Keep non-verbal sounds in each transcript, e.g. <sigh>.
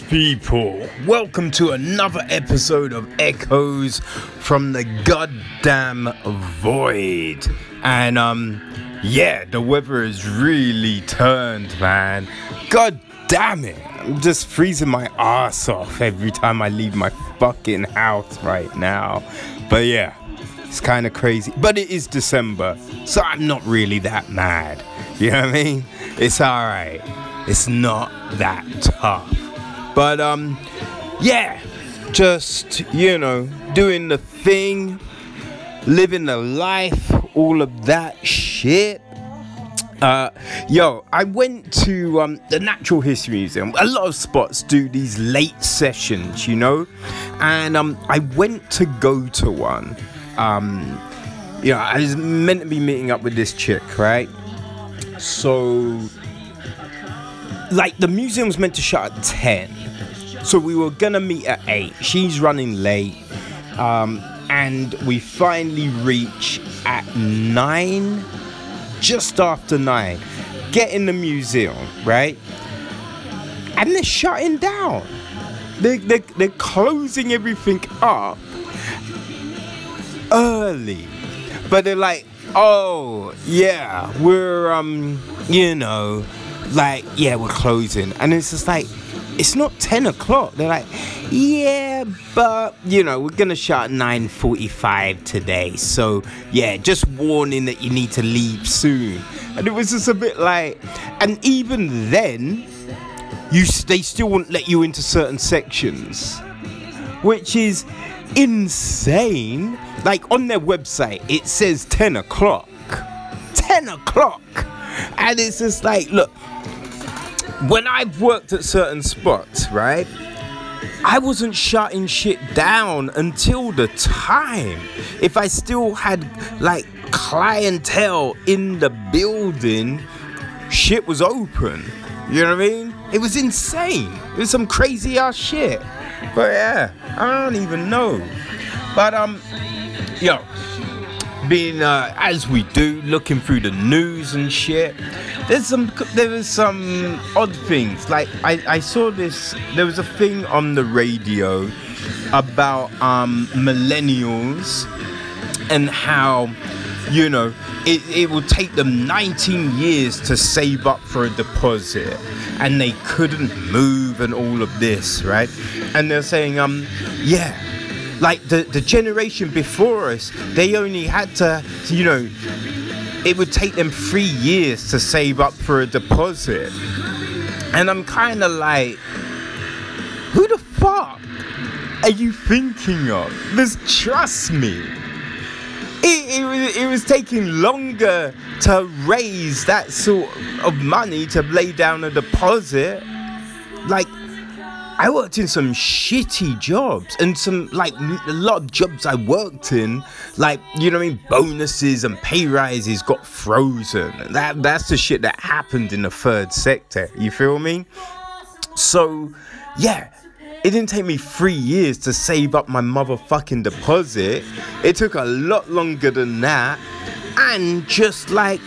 People, welcome to another episode of Echoes from the Goddamn Void. And, um, yeah, the weather has really turned, man. God damn it. I'm just freezing my ass off every time I leave my fucking house right now. But yeah, it's kind of crazy. But it is December, so I'm not really that mad. You know what I mean? It's alright. It's not that tough. But um yeah, just you know, doing the thing, living the life, all of that shit. Uh, yo, I went to um, the Natural History Museum. A lot of spots do these late sessions, you know, and um, I went to go to one. Um, you know, I was meant to be meeting up with this chick, right? So, like, the museum was meant to shut at 10. So, we were gonna meet at 8. She's running late. Um, and we finally reach at 9, just after 9. Get in the museum, right? And they're shutting down. They, they, they're closing everything up early. But they're like, oh, yeah, we're, um, you know, like, yeah, we're closing. And it's just like, it's not 10 o'clock. They're like, yeah, but, you know, we're to shut at 9.45 today. So, yeah, just warning that you need to leave soon. And it was just a bit like, and even then, you they still won't let you into certain sections, which is insane. Like on their website, it says 10 o'clock. 10 o'clock. And it's just like, look, when I've worked at certain spots, right? I wasn't shutting shit down until the time. If I still had like clientele in the building, shit was open. You know what I mean? It was insane. It was some crazy ass shit. But yeah, I don't even know. But um, yo, being uh, as we do, looking through the news and shit. There's some there was some odd things. Like I, I saw this. There was a thing on the radio about um millennials and how you know it, it will take them 19 years to save up for a deposit and they couldn't move and all of this right and they're saying um yeah like the the generation before us they only had to you know it would take them three years to save up for a deposit. And i'm kind of like who the fuck are you thinking of? Just trust me. It, it, was, it was taking longer to raise that sort of money to lay down a deposit. Like, I worked in some shitty jobs and some, like, a lot of jobs I worked in, like, you know what I mean? Bonuses and pay rises got frozen. That, that's the shit that happened in the third sector. You feel me? So, yeah, it didn't take me three years to save up my motherfucking deposit. It took a lot longer than that. And just like,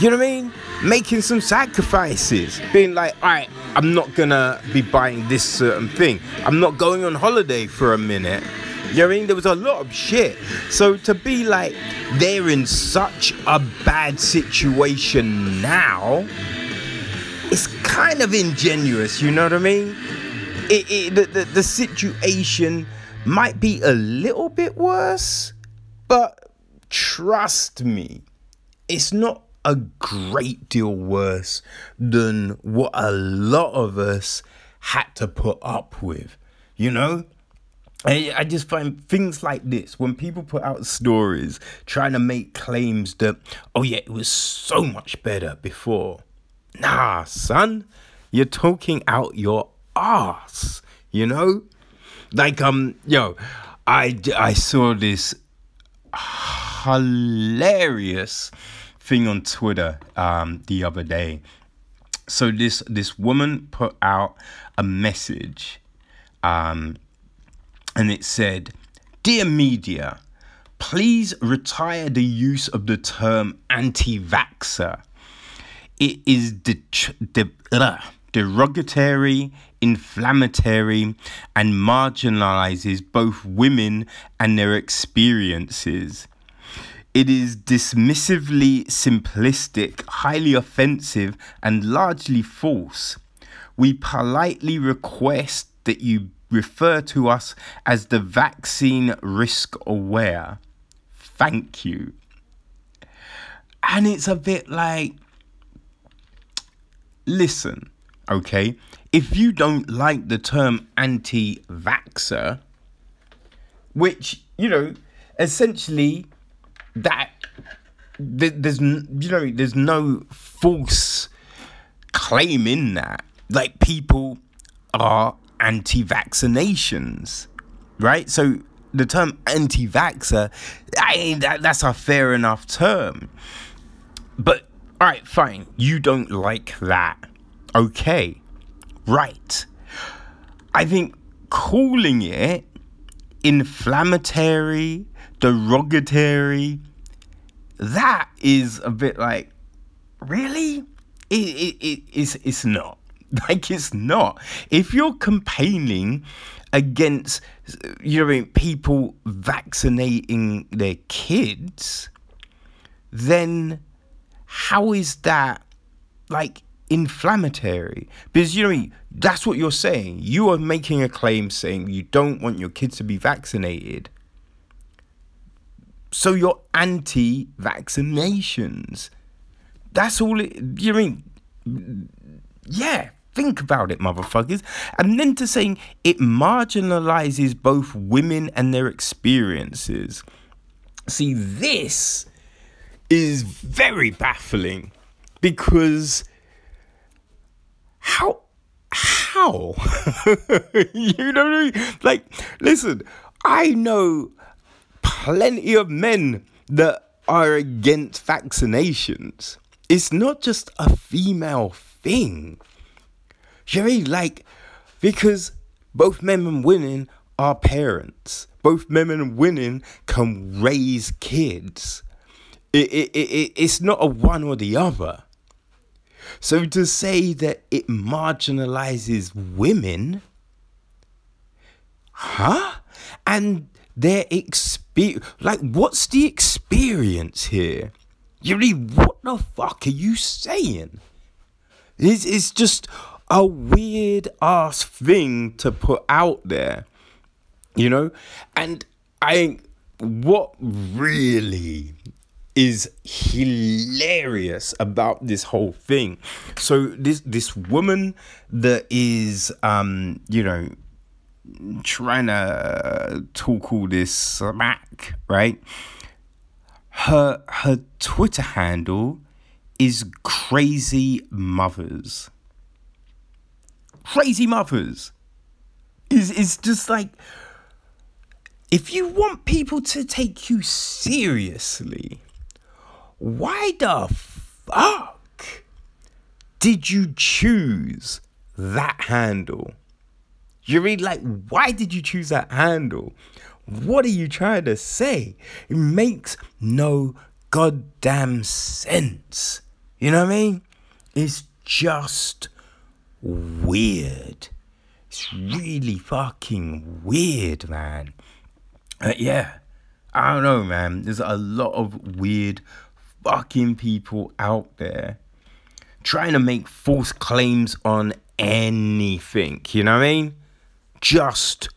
you know what I mean? Making some sacrifices. Being like, all right, I'm not gonna be buying this certain thing. I'm not going on holiday for a minute. You know what I mean? There was a lot of shit. So to be like, they're in such a bad situation now, it's kind of ingenuous, you know what I mean? it, it the, the, the situation might be a little bit worse, but trust me, it's not a great deal worse than what a lot of us had to put up with. You know? I, I just find things like this when people put out stories trying to make claims that, oh yeah, it was so much better before. Nah, son, you're talking out your ass, you know? Like, um, yo, I, I saw this hilarious thing on Twitter um, the other day. So this this woman put out a message, um, and it said, "Dear media, please retire the use of the term anti-vaxxer. It is de- de- uh, derogatory inflammatory, and marginalizes both women and their experiences. It is dismissively simplistic, highly offensive, and largely false. We politely request that you refer to us as the vaccine risk aware. Thank you. And it's a bit like, listen, okay? If you don't like the term anti vaxxer, which, you know, essentially that there's you know there's no false claim in that. Like people are anti-vaccinations right? So the term anti-vaxxer, I, that, that's a fair enough term. But all right fine. You don't like that. Okay. Right. I think calling it inflammatory derogatory. That is a bit like, really? It, it, it, it's, it's not. <laughs> Like, it's not. If you're campaigning against, you know, people vaccinating their kids, then how is that like inflammatory? Because, you know, that's what you're saying. You are making a claim saying you don't want your kids to be vaccinated. So you're anti vaccinations. That's all it, you mean? Yeah, think about it, motherfuckers. And then to saying it marginalizes both women and their experiences. See, this is very baffling because how how <laughs> you know like listen i know plenty of men that are against vaccinations. It's not just a female thing. Jerry, like because both men and women are parents. Both men and women can raise kids. It, it, it, it's not a one or the other. So to say that it marginalizes women, huh? And their experience. Like, what's the experience here? You mean, what the fuck are you saying? It's, it's just a weird ass thing to put out there, you know? And I what really is hilarious about this whole thing. So this this woman that is um you know trying to talk all this smack, right? Her her Twitter handle is crazy mothers. Crazy mothers. Is is just like if you want people to take you seriously, why the fuck did you choose that handle? You read like, why did you choose that handle? What are you trying to say? It makes no goddamn sense. You know what I mean? It's just weird. It's really fucking weird, man. Uh, yeah, I don't know, man. There's a lot of weird fucking people out there trying to make false claims on anything. You know what I mean? Just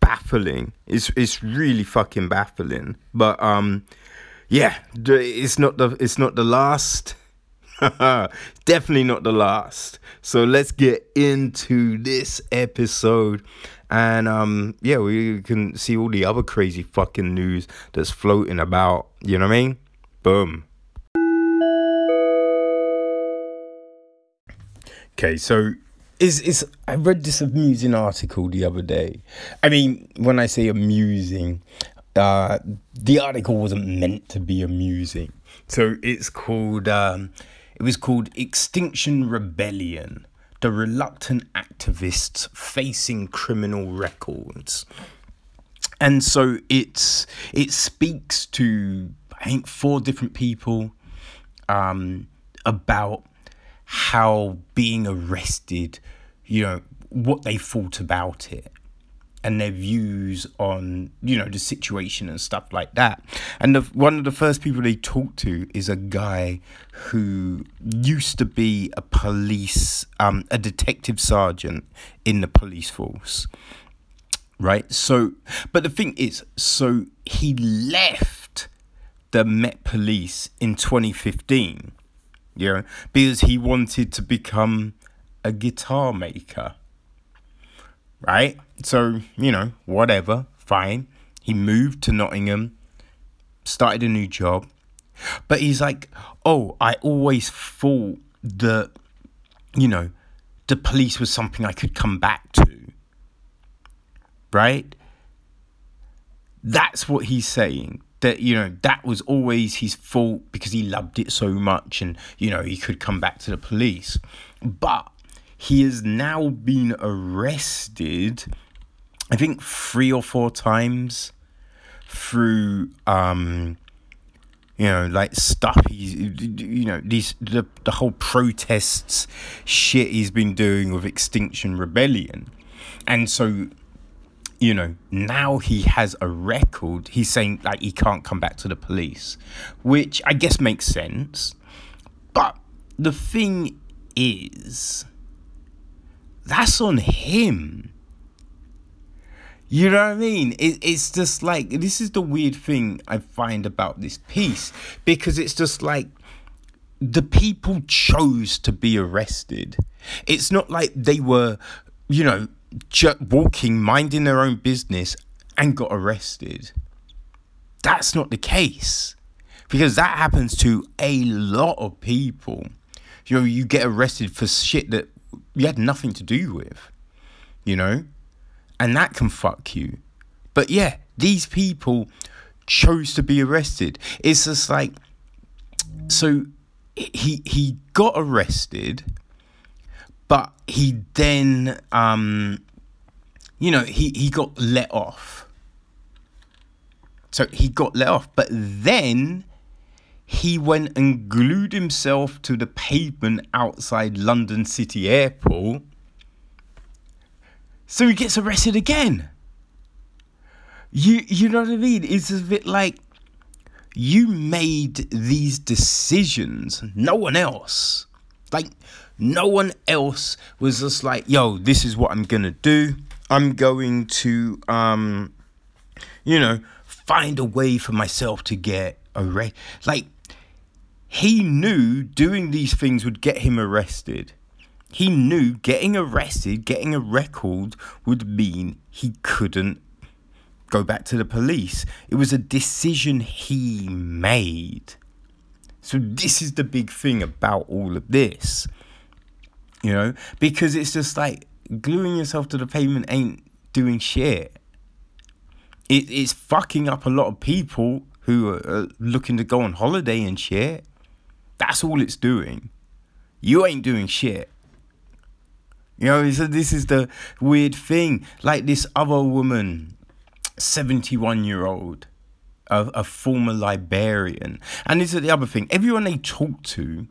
baffling. It's it's really fucking baffling. But um, yeah, it's not the it's not the last. <laughs> Definitely not the last. So let's get into this episode. And um, yeah, we can see all the other crazy fucking news that's floating about. You know what I mean? Boom. Okay, so is is I read this amusing article the other day. I mean, when I say amusing, uh, the article wasn't meant to be amusing. So it's called um, it was called Extinction Rebellion: The Reluctant Activists Facing Criminal Records. And so it's it speaks to I think four different people um, about how being arrested, you know, what they thought about it and their views on you know the situation and stuff like that. And the, one of the first people they talk to is a guy who used to be a police um, a detective sergeant in the police force right? So but the thing is so he left the met police in 2015 know because he wanted to become a guitar maker right? So, you know, whatever, fine. He moved to Nottingham, started a new job. But he's like, oh, I always thought that, you know, the police was something I could come back to. Right? That's what he's saying. That, you know, that was always his fault because he loved it so much and, you know, he could come back to the police. But he has now been arrested, I think three or four times through um you know like stuff he's you know these the, the whole protests shit he's been doing with extinction rebellion and so you know now he has a record he's saying like he can't come back to the police which i guess makes sense but the thing is that's on him. You know what I mean? It, it's just like this is the weird thing I find about this piece because it's just like the people chose to be arrested. It's not like they were, you know, just walking, minding their own business and got arrested. That's not the case because that happens to a lot of people. You know, you get arrested for shit that you had nothing to do with, you know? And that can fuck you. But yeah, these people chose to be arrested. It's just like so he he got arrested but he then um you know he he got let off so he got let off but then he went and glued himself to the pavement outside London City Airport. So he gets arrested again. You you know what I mean? It's a bit like you made these decisions, no one else. Like no one else was just like, yo, this is what I'm gonna do. I'm going to um you know, find a way for myself to get arrested. Like he knew doing these things would get him arrested. He knew getting arrested, getting a record would mean he couldn't go back to the police. It was a decision he made. So, this is the big thing about all of this, you know, because it's just like gluing yourself to the pavement ain't doing shit. It, it's fucking up a lot of people who are looking to go on holiday and shit. That's all it's doing. You ain't doing shit. You know, so this is the weird thing. Like this other woman, 71 year old, a, a former librarian. And this is the other thing. Everyone they talked to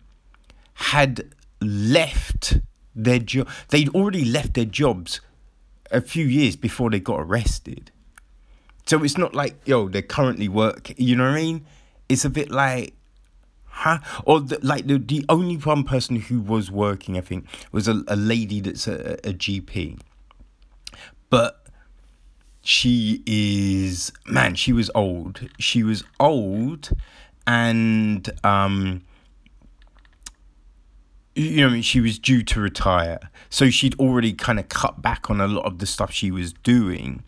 had left their job. They'd already left their jobs a few years before they got arrested. So it's not like, yo, they're currently work. You know what I mean? It's a bit like, huh? Or the, like the the only one person who was working, I think, was a, a lady that's a, a GP, but she is man. She was old. She was old, and um. You know, I mean, she was due to retire, so she'd already kind of cut back on a lot of the stuff she was doing.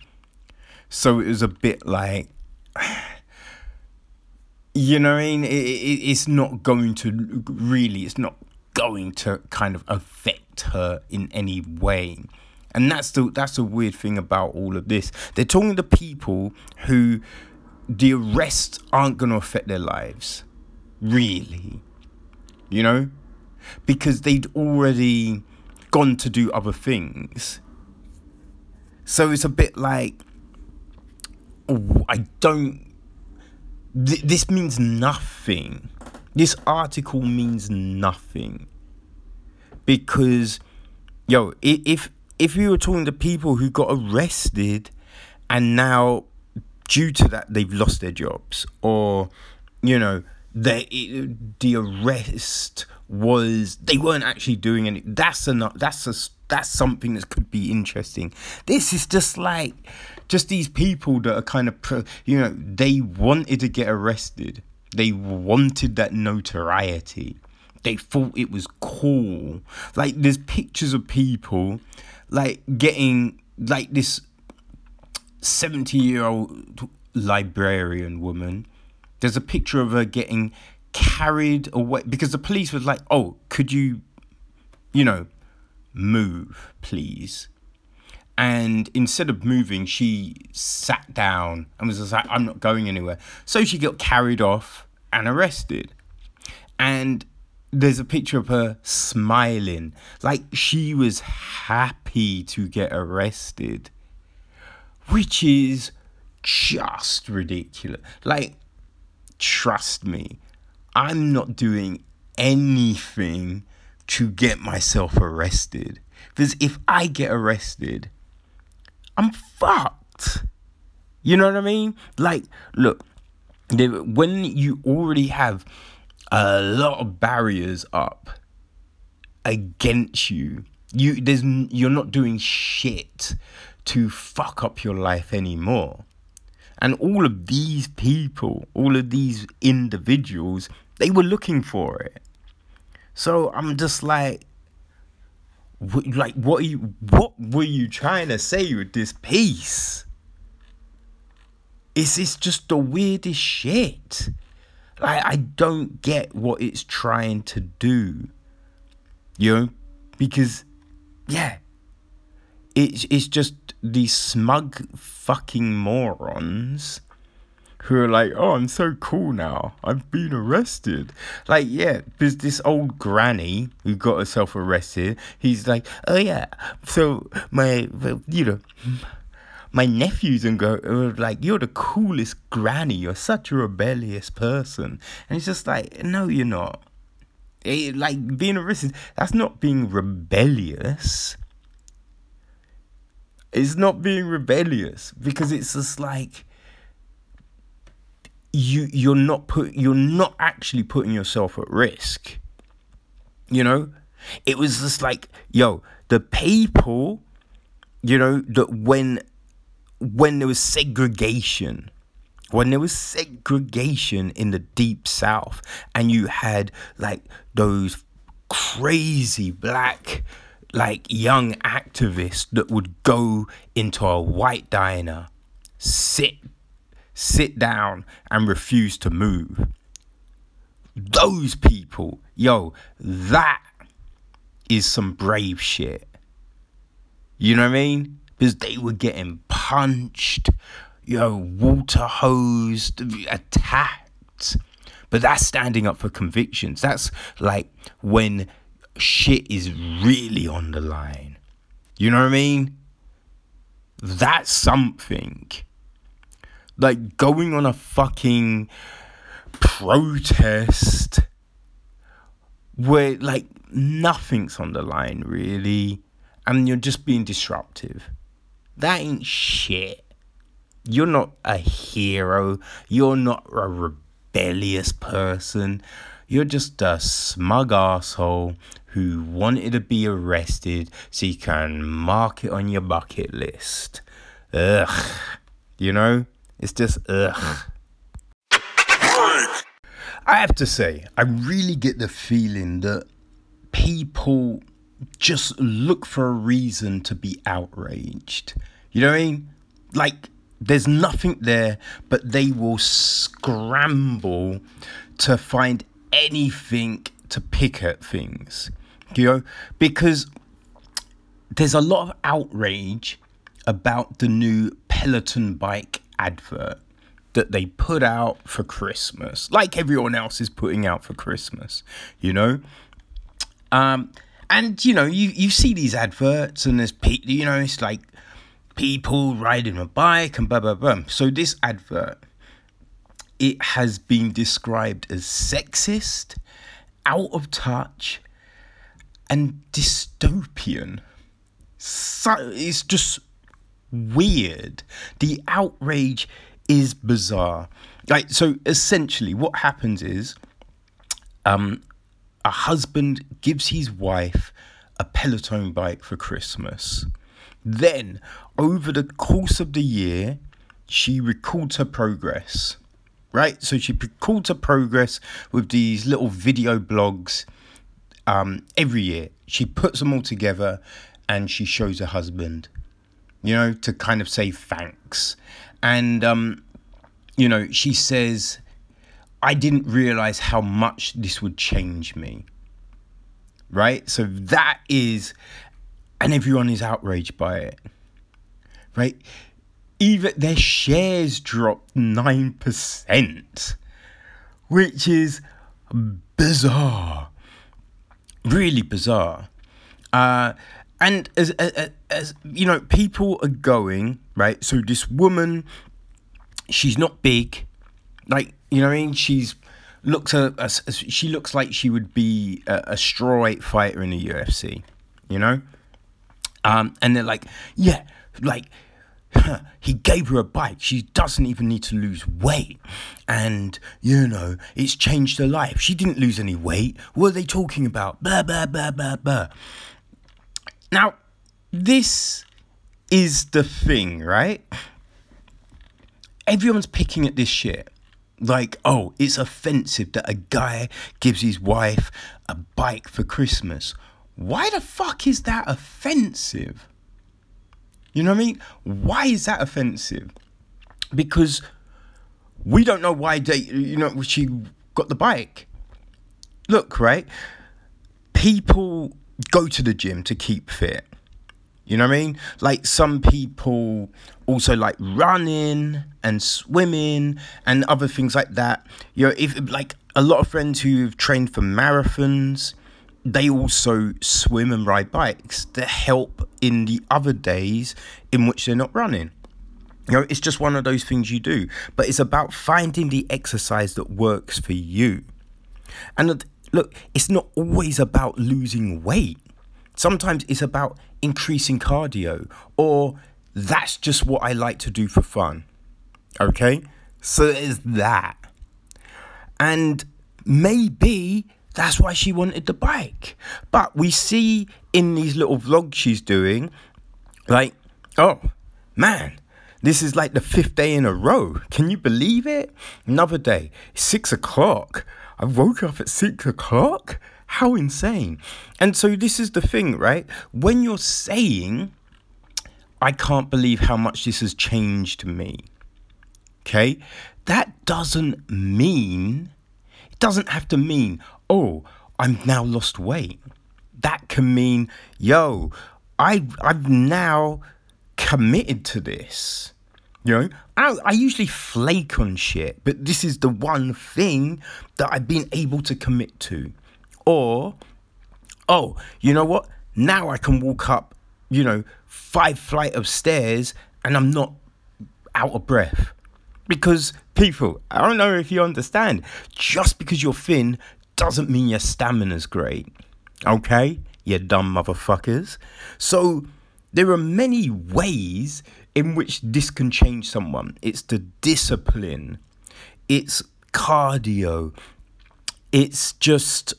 So it was a bit like, <sighs> you know, I mean, it, it, it's not going to really, it's not going to kind of affect her in any way. And that's the that's the weird thing about all of this. They're talking to people who the arrests aren't going to affect their lives, really. You know, because they'd already gone to do other things. So it's a bit like oh, I don't th- this means nothing. This article means nothing. Because, yo, if if you were talking to people who got arrested and now due to that they've lost their jobs or you know they the arrest was they weren't actually doing any that's enough that's a that's something that could be interesting. This is just like just these people that are kind of you know they wanted to get arrested. They wanted that notoriety. They thought it was cool. Like there's pictures of people like getting like this 70 year old librarian woman. There's a picture of her getting carried away because the police was like, "Oh, could you, you know, move, please?" And instead of moving, she sat down and was just like, "I'm not going anywhere." So she got carried off and arrested. And there's a picture of her smiling, like she was happy to get arrested, which is just ridiculous. Like, trust me, I'm not doing anything to get myself arrested. Because if I get arrested, I'm fucked. You know what I mean? Like, look, when you already have a lot of barriers up against you, you there's you're not doing shit to fuck up your life anymore. And all of these people, all of these individuals they were looking for it. So I'm just like, like what you what were you trying to say with this piece? Is this just the weirdest shit? Like I don't get what it's trying to do. You know? Because yeah. It's it's just these smug fucking morons who are like, oh, I'm so cool now. I've been arrested. Like, yeah, there's this old granny who got herself arrested. He's like, oh, yeah. So, my, you know, my nephews and go are like, you're the coolest granny. You're such a rebellious person. And it's just like, no, you're not. It, like, being arrested, that's not being rebellious. It's not being rebellious because it's just like, you you're not put you're not actually putting yourself at risk. You know? It was just like, yo, the people, you know, that when when there was segregation, when there was segregation in the deep south and you had like those crazy black like young activists that would go into a white diner sit sit down and refuse to move. Those people, yo, that is some brave shit. You know what I mean? Because they were getting punched, yo, water hosed, attacked. But that's standing up for convictions. That's like when shit is really on the line. You know what I mean? That's something like going on a fucking protest where like nothing's on the line really and you're just being disruptive. That ain't shit. You're not a hero. You're not a rebellious person. You're just a smug asshole who wanted to be arrested so you can mark it on your bucket list. Ugh. You know? It's just ugh. I have to say, I really get the feeling that people just look for a reason to be outraged. You know what I mean? Like, there's nothing there, but they will scramble to find anything to pick at things. You know? Because there's a lot of outrage about the new Peloton bike advert that they put out for Christmas, like everyone else is putting out for Christmas, you know? Um, and you know, you, you see these adverts, and there's people, you know, it's like people riding a bike and blah blah blah. So this advert, it has been described as sexist, out of touch, and dystopian. so it's just weird. The outrage is bizarre. Like so essentially what happens is um a husband gives his wife a Peloton bike for Christmas. Then over the course of the year she records her progress. Right? So she records her progress with these little video blogs um, every year. She puts them all together and she shows her husband, you know, to kind of say thanks. And, um, you know, she says, I didn't realize how much this would change me. Right? So that is, and everyone is outraged by it. Right? Even their shares dropped 9%, which is bizarre. Really bizarre. Uh, and as, as, as you know people are going right? So this woman she's not big. Like you know i mean? She's looks a, a she looks like she would be a, a strawweight fighter in the ufc you know? Um and they're like yeah like <laughs> he gave her a bike. She doesn't even need to lose weight. And you know it's changed her life. She didn't lose any weight. What are they talking about? Blah blah blah blah blah now, this is the thing, right? Everyone's picking at this shit. Like, oh, it's offensive that a guy gives his wife a bike for Christmas. Why the fuck is that offensive? You know what I mean? Why is that offensive? Because we don't know why they, you know, she got the bike. Look, right? People go to the gym to keep fit. You know what I mean? Like some people also like running and swimming and other things like that. You know, if like a lot of friends who've trained for marathons, they also swim and ride bikes to help in the other days in which they're not running. You know, it's just one of those things you do, but it's about finding the exercise that works for you. And look, it's not always about losing weight. Sometimes it's about increasing cardio, or that's just what I like to do for fun. Okay? So there's that. And maybe that's why she wanted the bike. But we see in these little vlogs she's doing, like, oh, man, this is like the fifth day in a row. Can you believe it? Another day, six o'clock. I woke up at six o'clock. How insane. And so, this is the thing, right? When you're saying, I can't believe how much this has changed me, okay, that doesn't mean, it doesn't have to mean, oh, I'm now lost weight. That can mean, yo, I, I've now committed to this. You know, I, I usually flake on shit, but this is the one thing that I've been able to commit to. Or, oh, you know what? Now I can walk up, you know, five flight of stairs and I'm not out of breath. Because people, I don't know if you understand, just because you're thin doesn't mean your stamina's great. Okay? You dumb motherfuckers. So there are many ways in which this can change someone. It's the discipline, it's cardio, it's just,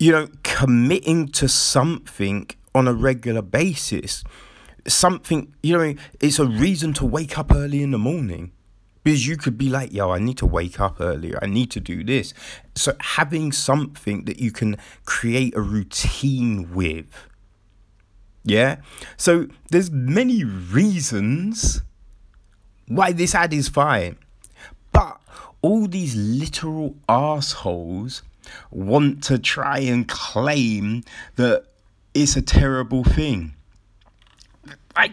you know, committing to something on a regular basis. Something, you know, it's a reason to wake up early in the morning. Because you could be like, yo, I need to wake up earlier. I need to do this. So having something that you can create a routine with yeah? So there's many reasons why this ad is fine. But all these literal assholes want to try and claim that it's a terrible thing. Like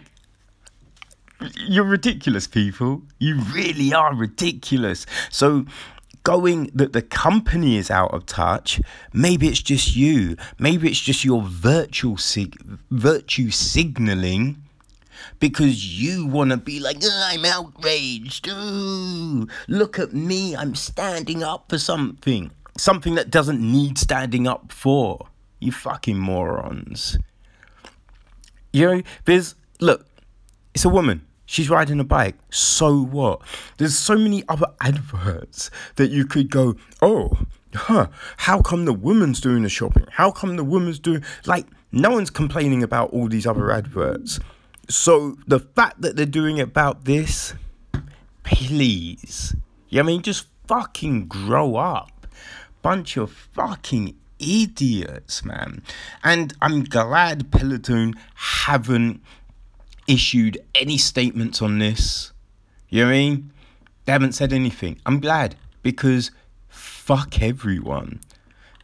you're ridiculous, people. You really are ridiculous. So going that the company is out of touch. Maybe it's just you. Maybe it's just your virtual sig- virtue signaling because you want to be like, oh, I'm outraged. Ooh, look at me. I'm standing up for something. Something that doesn't need standing up for. You fucking morons. You know, there's look, it's a woman. She's riding a bike. So what? There's so many other <laughs> adverts that you could go, oh, huh, how come the woman's doing the shopping? How come the woman's doing like no one's complaining about all these other adverts. So the fact that they're doing it about this, please. Yeah, I mean just fucking grow up. Bunch of fucking idiots, man. And I'm glad Peloton haven't issued any statements on this. You know what I mean? They haven't said anything. I'm glad because fuck everyone.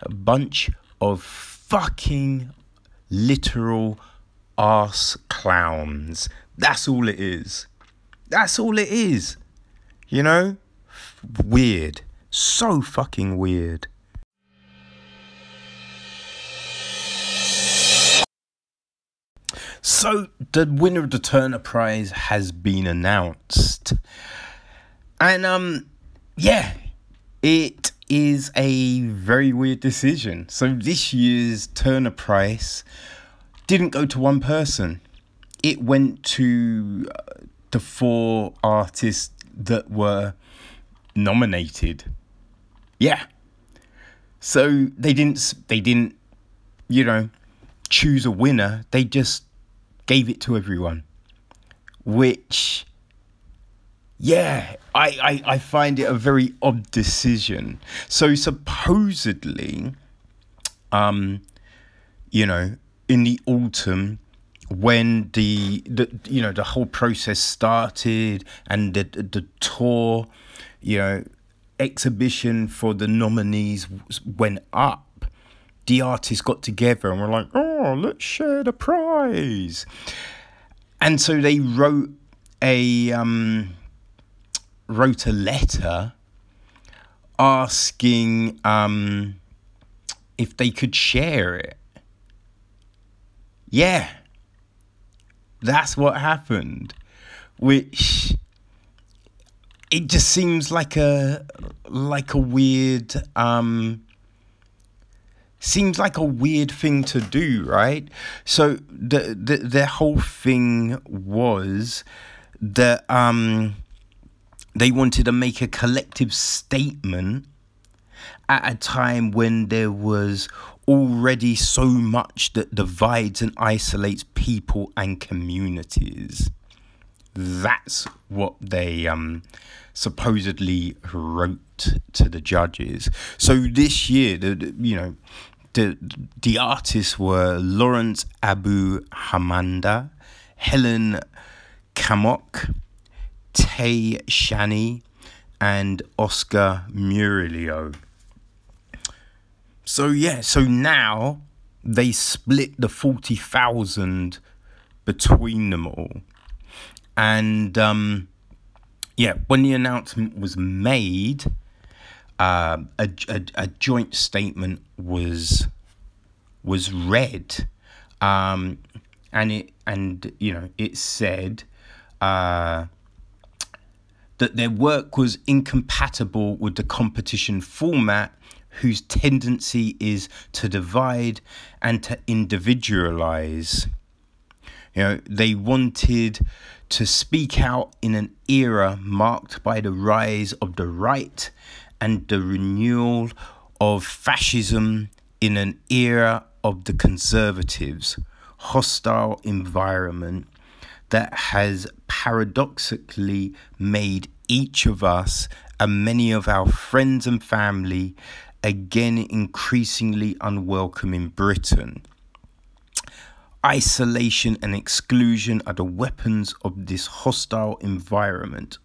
A bunch of fucking literal ass clowns. That's all it is. That's all it is. You know? Weird. So fucking weird. So, the winner of the Turner Prize has been announced. And, um, yeah, it is a very weird decision. So, this year's Turner Prize didn't go to one person, it went to uh, the four artists that were nominated. Yeah. So they didn't they didn't you know choose a winner. They just gave it to everyone, which, yeah, I, I, I find it a very odd decision. So supposedly, um, you know, in the autumn, when the, the you know the whole process started and the the tour, you know, exhibition for the nominees went up the artists got together and were like, oh, let's share the prize. And so they wrote a um, wrote a letter asking um, if they could share it. Yeah, that's what happened. Which it just seems like a like a weird um, seems like a weird thing to do, right? So the the the whole thing was that um they wanted to make a collective statement at a time when there was already so much that divides and isolates people and communities. That's what they um supposedly wrote to the judges. So this year, the, you know, the the artists were Lawrence Abu Hamanda, Helen Cammock, Tai Shani, and Oscar Murillo. So yeah, so now they split the forty thousand between them all, and um, yeah, when the announcement was made, uh, a, a, a joint statement was was read, um, and it and you know it said uh, that their work was incompatible with the competition format, whose tendency is to divide and to individualize. You know, they wanted to speak out in an era marked by the rise of the right and the renewal of fascism in an era of the conservatives, hostile environment that has paradoxically made each of us and many of our friends and family again increasingly unwelcome in Britain. Isolation and exclusion are the weapons of this hostile environment.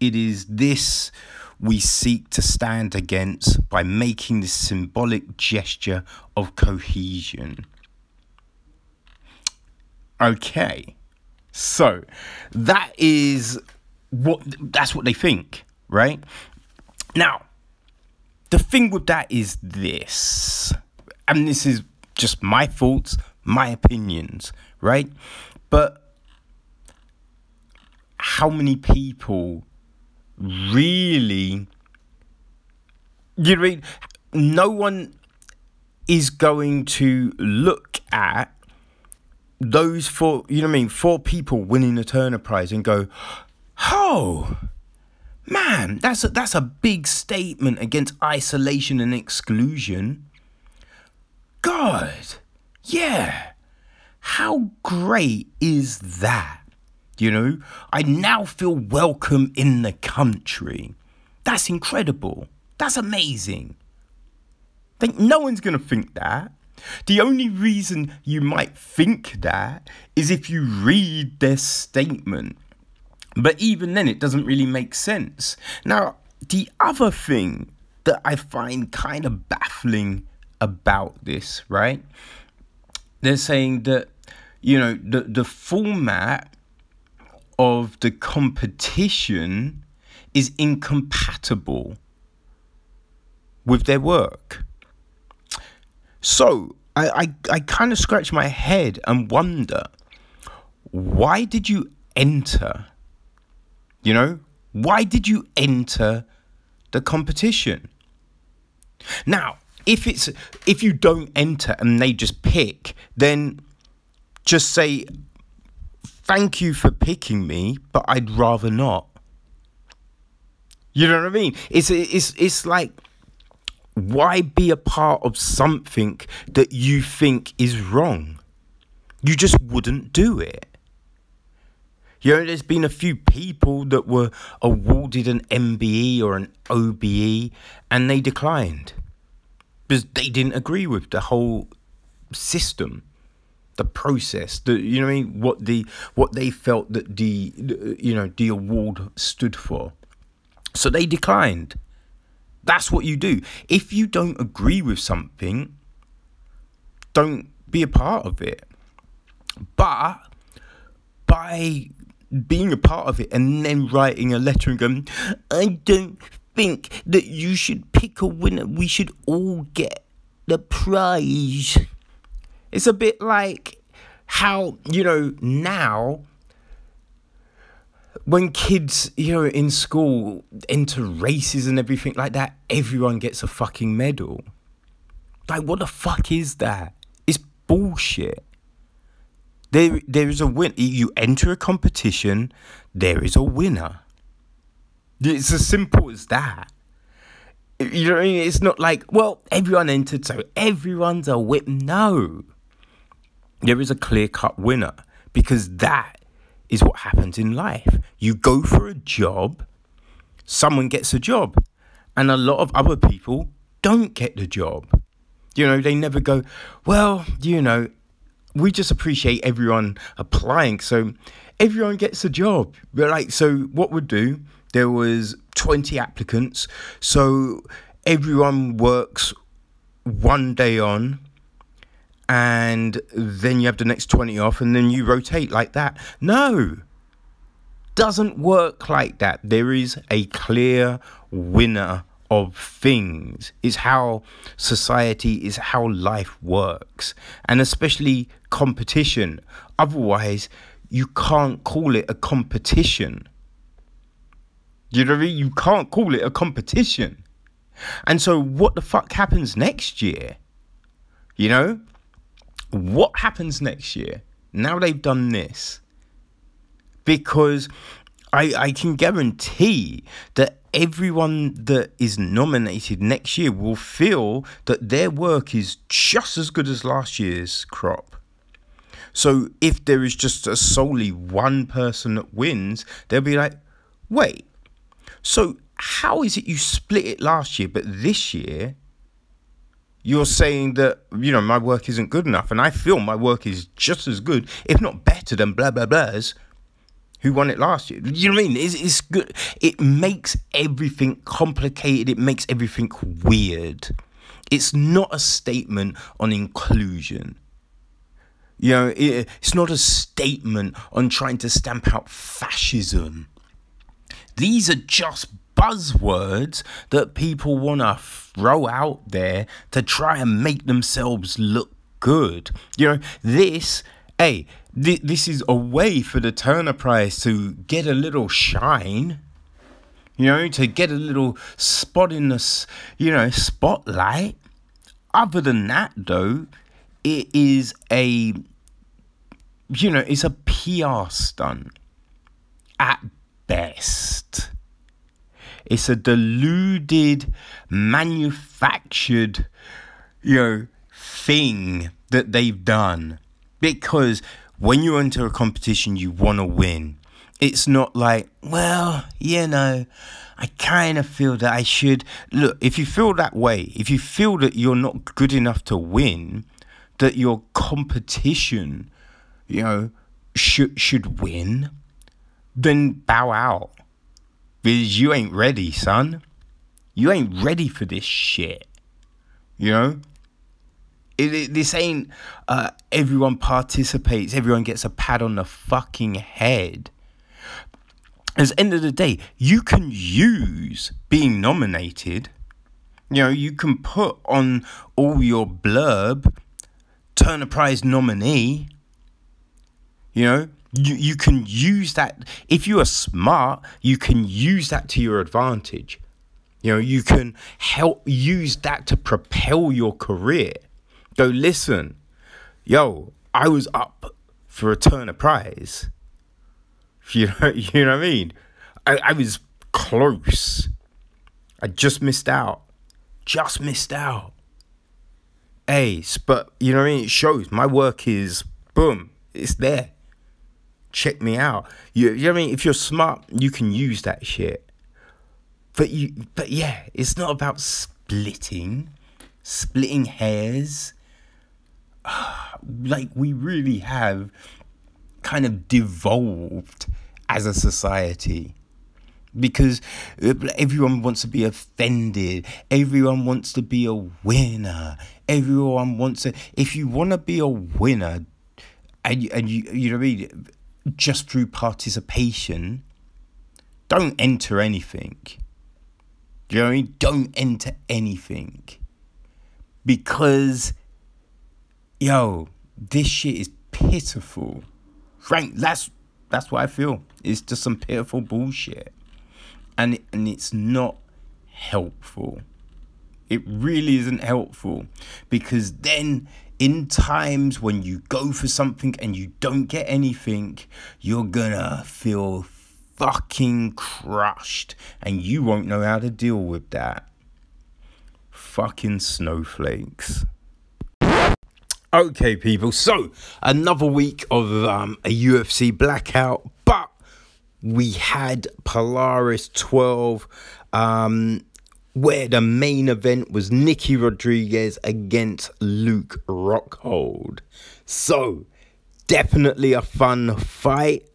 It is this we seek to stand against by making this symbolic gesture of cohesion. Okay, so that is what that's what they think, right? Now, the thing with that is this, and this is just my thoughts my opinions, right? But how many people really you know no one is going to look at those four, you know what I mean, four people winning the Turner Prize and go, oh, man, that's a, that's a big statement against isolation and exclusion. God, yeah, how great is that? You know, I now feel welcome in the country. That's incredible. That's amazing. Think no one's gonna think that. The only reason you might think that is if you read their statement. But even then, it doesn't really make sense. Now, the other thing that I find kind of baffling about this, right? They're saying that, you know, the, the format of the competition is incompatible with their work. So I, I, I kind of scratch my head and wonder why did you enter? You know, why did you enter the competition? Now, if it's if you don't enter and they just pick, then just say thank you for picking me, but I'd rather not. You know what I mean? It's it's it's like why be a part of something that you think is wrong? You just wouldn't do it. You know, there's been a few people that were awarded an MBE or an OBE and they declined because they didn't agree with the whole system, the process, the you know I mean, what the what they felt that the you know the award stood for. So they declined. That's what you do. If you don't agree with something, don't be a part of it. But by being a part of it and then writing a letter and going, I don't think that you should pick a winner. We should all get the prize. It's a bit like how, you know, now when kids, you know, in school enter races and everything like that, everyone gets a fucking medal. Like, what the fuck is that? It's bullshit. There, there is a win. You enter a competition, there is a winner. It's as simple as that. You know what I mean? It's not like, well, everyone entered, so everyone's a whip. No. There is a clear cut winner because that is what happens in life. You go for a job, someone gets a job, and a lot of other people don't get the job. You know, they never go, well, you know, we just appreciate everyone applying, so everyone gets a job. But like, so what would do? There was 20 applicants, so everyone works one day on and then you have the next 20 off and then you rotate like that. No, doesn't work like that. There is a clear winner of things. Is how society is how life works. And especially competition. Otherwise you can't call it a competition you know what I mean? You can't call it a competition. And so what the fuck happens next year? You know? what happens next year now they've done this because I, I can guarantee that everyone that is nominated next year will feel that their work is just as good as last year's crop. So if there is just a solely one person that wins, they'll be like, wait, so how is it you split it last year, but this year you're saying that you know my work isn't good enough and i feel my work is just as good if not better than blah blah blahs who won it last year. You know what i mean? It's, it's good. It makes everything complicated. It makes everything weird. It's not a statement on inclusion. You know it, it's not a statement on trying to stamp out fascism these are just buzzwords that people want to throw out there to try and make themselves look good. You know, this, hey, th- this is a way for the Turner Prize to get a little shine. You know, to get a little spot in the, you know, spotlight. Other than that, though, it is a you know, it's a PR stunt at best. It's a deluded, manufactured, you know, thing that they've done. Because when you enter a competition, you want to win. It's not like, well, you know, I kind of feel that I should. Look, if you feel that way, if you feel that you're not good enough to win, that your competition, you know, should should win, then bow out. Because you ain't ready, son. You ain't ready for this shit. You know? It, it, this ain't uh, everyone participates, everyone gets a pat on the fucking head. At the end of the day, you can use being nominated. You know, you can put on all your blurb, Turner Prize nominee. You know, you, you can use that if you are smart you can use that to your advantage. You know you can help use that to propel your career. Go listen yo i was up for a turner prize. <laughs> You know, you know what i mean? I, I was close. I just missed out. Just missed out. Hey but you know what i mean? It shows. My work is boom it's there check me out. You, you know I mean? If you're smart, you can use that shit. But you, but yeah, it's not about splitting, splitting hairs. <sighs> Like we really have kind of devolved as a society because uh, everyone wants to be offended everyone wants to be a winner everyone wants to if you want to be a winner and you, and you you know what I mean just through participation, don't enter anything. Do you know what I mean? Don't enter anything. Because, yo, this shit is pitiful. Frank, that's that's what I feel. It's just some pitiful bullshit. And and it's not helpful. It really isn't helpful because then in times when you go for something and you don't get anything, you're gonna feel fucking crushed and you won't know how to deal with that. Fucking snowflakes. Okay, people, so another week of um, a UFC blackout, but we had Polaris 12. Um, where the main event was Nicky Rodriguez against Luke Rockhold. So, definitely a fun fight.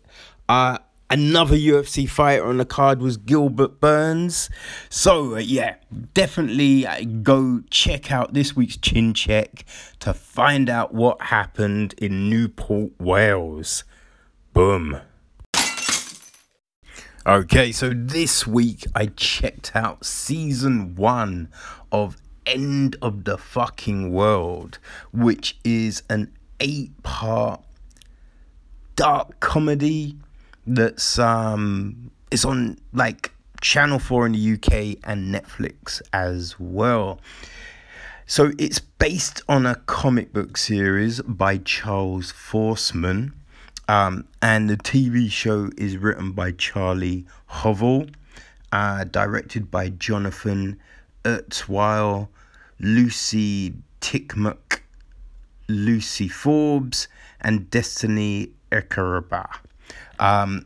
Uh, another UFC fighter on the card was Gilbert Burns. So, uh, yeah, definitely uh, go check out this week's Chin Check to find out what happened in Newport, Wales. Boom. Okay, so this week I checked out season one of End of the Fucking World, which is an eight part dark comedy that's um it's on like Channel 4 in the UK and Netflix as well. So it's based on a comic book series by Charles Forsman um, and the TV show is written by Charlie Covell, uh, directed by Jonathan Entwistle, Lucy Tcherniak, Lucy Forbes, and Destiny Ekaragha. Um,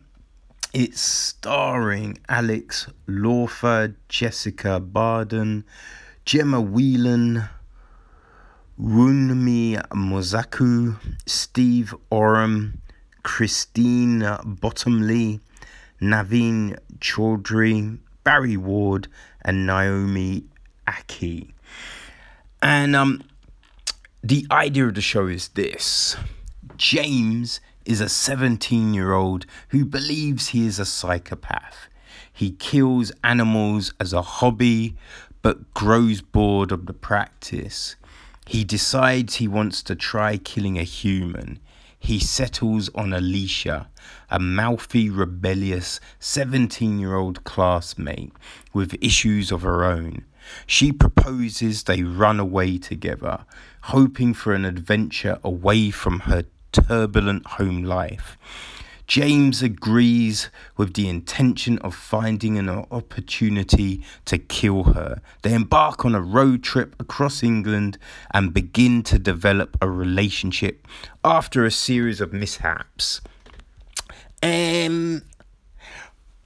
it's starring Alex Lawther, Jessica Barden, Gemma Whelan, Wunmi Mosaku, Steve Oram, Christine Bottomley, Navin Chowdhry, Barry Ward, and Naomi Ackie. And um, the idea of the show is this James is a 17 year old who believes he is a psychopath. He kills animals as a hobby but grows bored of the practice. He decides he wants to try killing a human he settles on Alyssa, a mouthy, rebellious 17 year old classmate with issues of her own. She proposes they run away together, hoping for an adventure away from her turbulent home life. James agrees with the intention of finding an opportunity to kill her. They embark on a road trip across England and begin to develop a relationship after a series of mishaps. Um,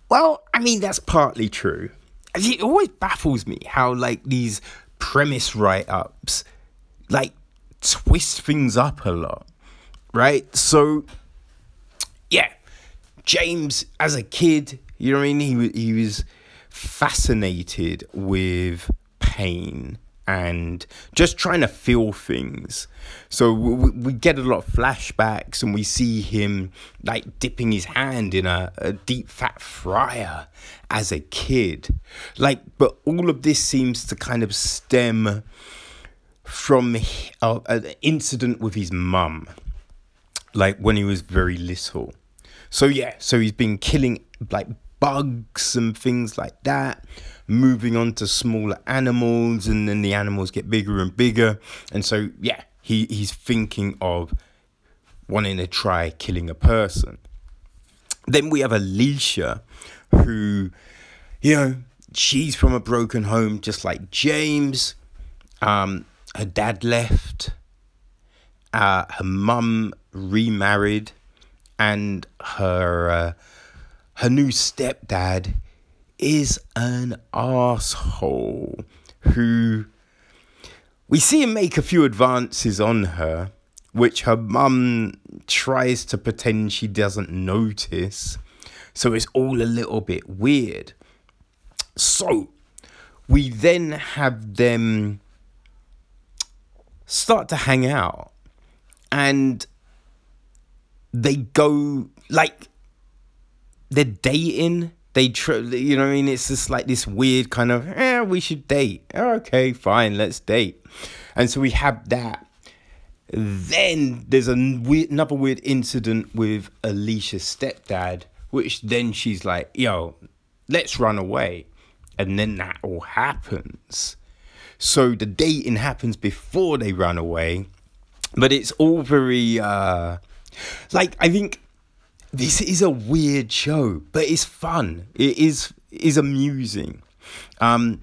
well, I mean, that's partly true. It always baffles me how, like, these premise write ups, like, twist things up a lot, right? So, yeah, James, as a kid, you know what I mean? He, he was fascinated with pain and just trying to feel things. So we, we, get a lot of flashbacks and we see him like dipping his hand in a, a deep fat fryer as a kid. Like, but all of this seems to kind of stem from uh, an incident with his mum, like when he was very little. So yeah, so he's been killing like bugs and things like that, moving on to smaller animals, and then the animals get bigger and bigger. And so yeah, he, he's thinking of wanting to try killing a person. Then we have Alyssa, who, you know, she's from a broken home, just like James. Um, her dad left. Uh, her mum remarried, and her uh, her new stepdad is an asshole who we see him make a few advances on her, which her mum tries to pretend she doesn't notice. So it's all a little bit weird. So we then have them start to hang out and they go like they're dating. They tr- you know what i mean? It's just like this weird kind of yeah we should date. Okay fine let's date. And so we have that. Then there's a weird, another weird incident with alyssa's stepdad which then she's like yo let's run away. And then that all happens. So the dating happens before they run away, but it's all very uh like I think this is a weird show, but it's fun. It is is amusing. Um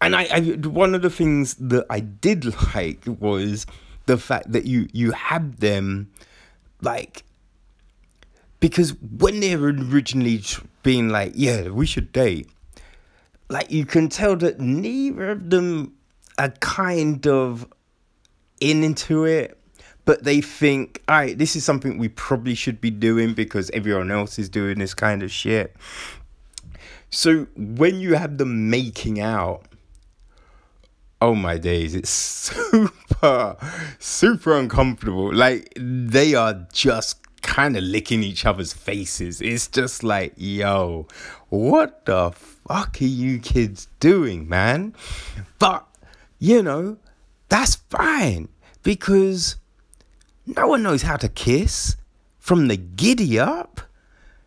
and I, I one of the things that I did <laughs> like was the fact that you you had them like because when they were originally being like yeah we should date like you can tell that neither of them are kind of in into it but they think, all right, this is something we probably should be doing because everyone else is doing this kind of shit. So when you have them making out, oh my days, it's <laughs> super, super uncomfortable. Like they are just kind of licking each other's faces. It's just like, yo, what the fuck are you kids doing, man? But you know, that's fine because no one knows how to kiss from the giddy up.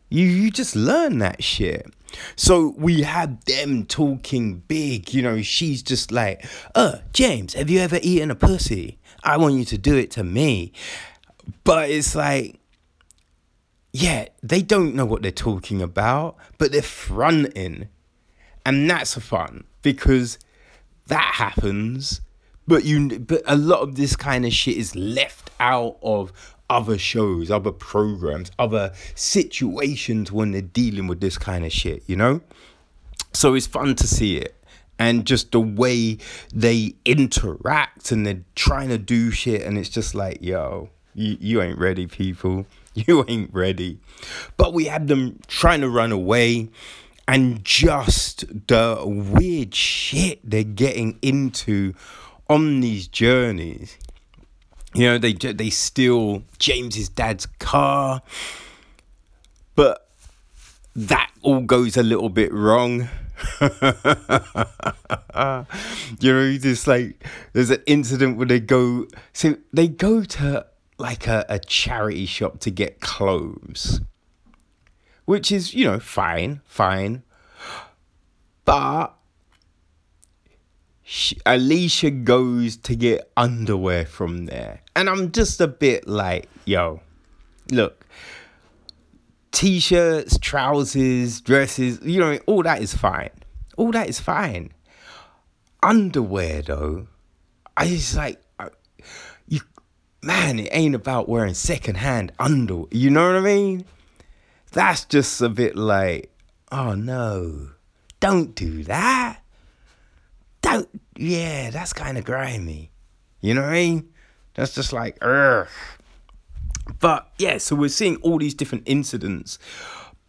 You you just learn that shit. So we had them talking big, you know, she's just like, uh, James, have you ever eaten a pussy? I want you to do it to me. But it's like, yeah, they don't know what they're talking about, but they're fronting. And that's fun because that happens but you but a lot of this kind of shit is left out of other shows other programs other situations when they're dealing with this kind of shit you know? So it's fun to see it. And just the way they interact and they're trying to do shit and it's just like yo you, you ain't ready people. <laughs> You ain't ready. But we had them trying to run away and just the weird shit they're getting into on these journeys. You know, they they steal James's dad's car, but that all goes a little bit wrong. <laughs> you know, just like there's an incident where they go, so they go to like a, a charity shop to get clothes which is, you know, fine, fine. But she, Alyssa goes to get underwear from there. And I'm just a bit like, yo, look, t-shirts, trousers, dresses, you know, all that is fine. All that is fine. Underwear though, I just like you man, it ain't about wearing secondhand underwear. You know what I mean? That's just a bit like, oh no. Don't do that. Don't yeah, that's kind of grimy. You know what I mean? That's just like, ugh. But yeah, so we're seeing all these different incidents.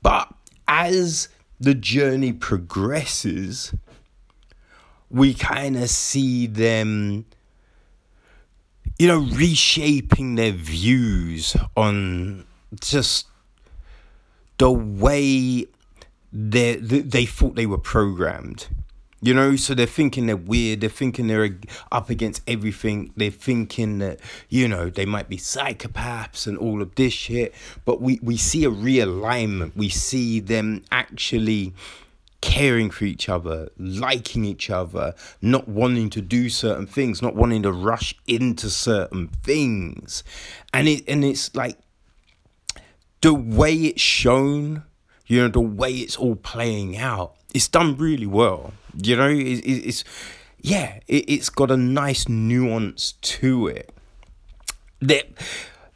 But as the journey progresses, we kind of see them, you know, reshaping their views on just the way they they thought they were programmed. You know, so they're thinking they're weird. They're thinking they're up against everything. They're thinking that, you know, they might be psychopaths and all of this shit. But we, we see a realignment. We see them actually caring for each other, liking each other, not wanting to do certain things, not wanting to rush into certain things. And it and it's like the way it's shown, you know, the way it's all playing out, it's done really well. You know, it, it, it's yeah, it, it's got a nice nuance to it. The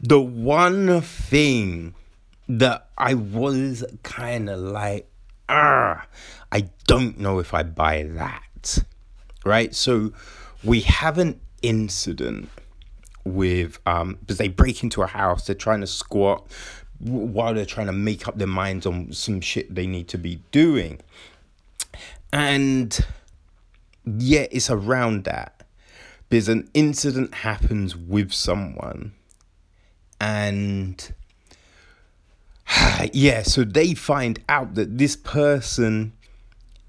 the one thing that I was kind of like, ah, I don't know if I buy that. Right? So we have an incident with um because they break into a house, they're trying to squat while they're trying to make up their minds on some shit they need to be doing. And yeah, it's around that. Because an incident happens with someone. And <sighs> yeah, so they find out that this person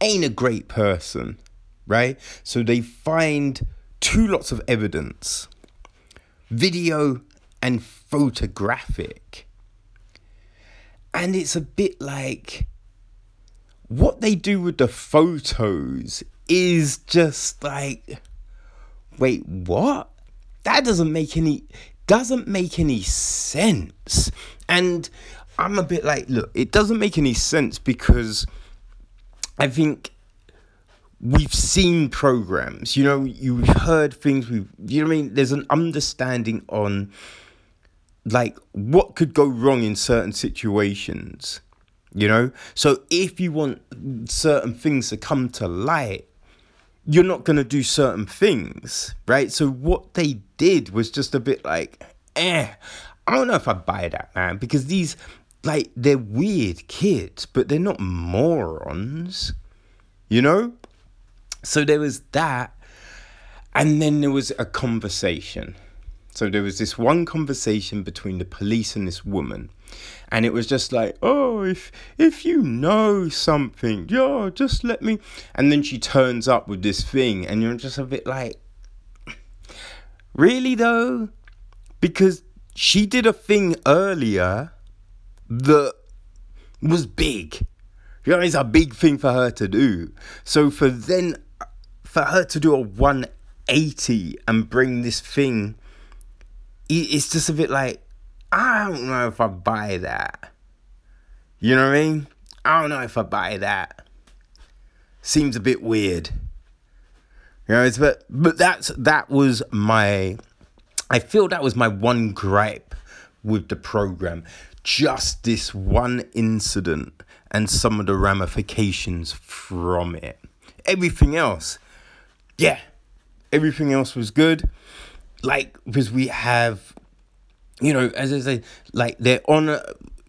ain't a great person, right? So they find two lots of evidence video and photographic. And it's a bit like what they do with the photos is just like wait what? That doesn't make any doesn't make any sense. And i'm a bit like look it doesn't make any sense because i think we've seen programs you know you've heard things we've you know what i mean? There's an understanding on like what could go wrong in certain situations you know? So if you want certain things to come to light you're not going to do certain things right? So what they did was just a bit like eh i don't know if i buy that man because these like they're weird kids but they're not morons you know? So there was that and then there was a conversation. So there was this one conversation between the police and this woman. And it was just like, oh, if if you know something, yo, just let me. And then she turns up with this thing, and you're just a bit like, <sniffs> really though, because she did a thing earlier that was big. You know, it's a big thing for her to do. So for then, for her to do a 180 and bring this thing it's just a bit like I don't know if I buy that. You know what I mean? I don't know if I buy that. Seems a bit weird. You know, it's but but that's that was my I feel that was my one gripe with the program. Just this one incident and some of the ramifications from it. Everything else, yeah, everything else was good like because we have you know as i say like they're on a,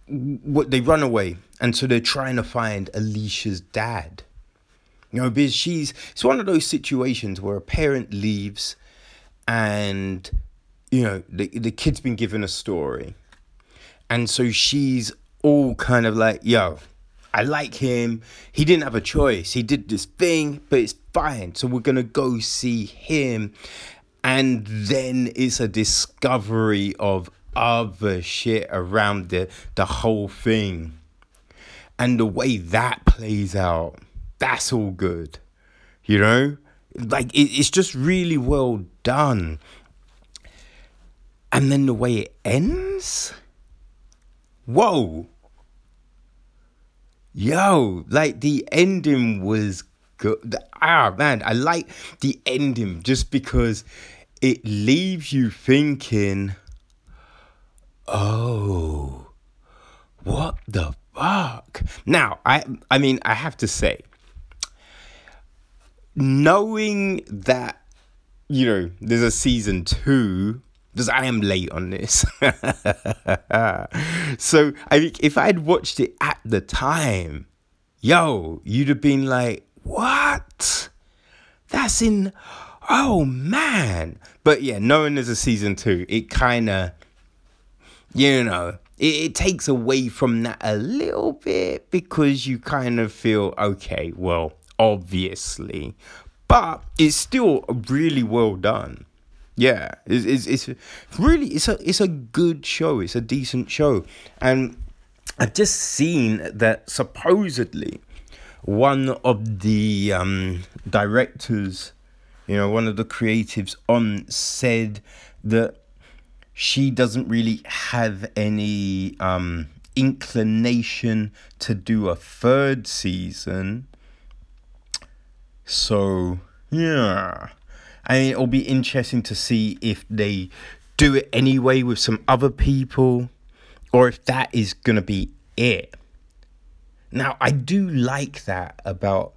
what they run away and so they're trying to find alyssa's dad you know because she's it's one of those situations where a parent leaves and you know the, the kid's been given a story and so she's all kind of like yo I like him. He didn't have a choice. He did this thing, but it's fine. So we're to go see him and then it's a discovery of other shit around the the whole thing. And the way that plays out that's all good. You know? Like it, it's just really well done. And then the way it ends? Whoa. Yo, like the ending was good. Ah, man, I like the ending just because it leaves you thinking, oh, what the fuck? Now, I, I mean, I have to say, knowing that, you know, there's a season two, because I am late on this. <laughs> so I think if I'd watched it at the time, yo, you'd have been like, what? That's in. Oh man. But yeah, knowing there's a season two, it kind of, you know, it, it takes away from that a little bit because you kind of feel, okay, well, obviously. But it's still really well done. Yeah, it's, it's, it's really it's a it's a good show. It's a decent show, and I've just seen that supposedly one of the um, directors, you know, one of the creatives on said that she doesn't really have any um, inclination to do a third season. So, yeah. Mean, it'll be interesting to see if they do it anyway with some other people or if that is going to be it. Now, I do like that about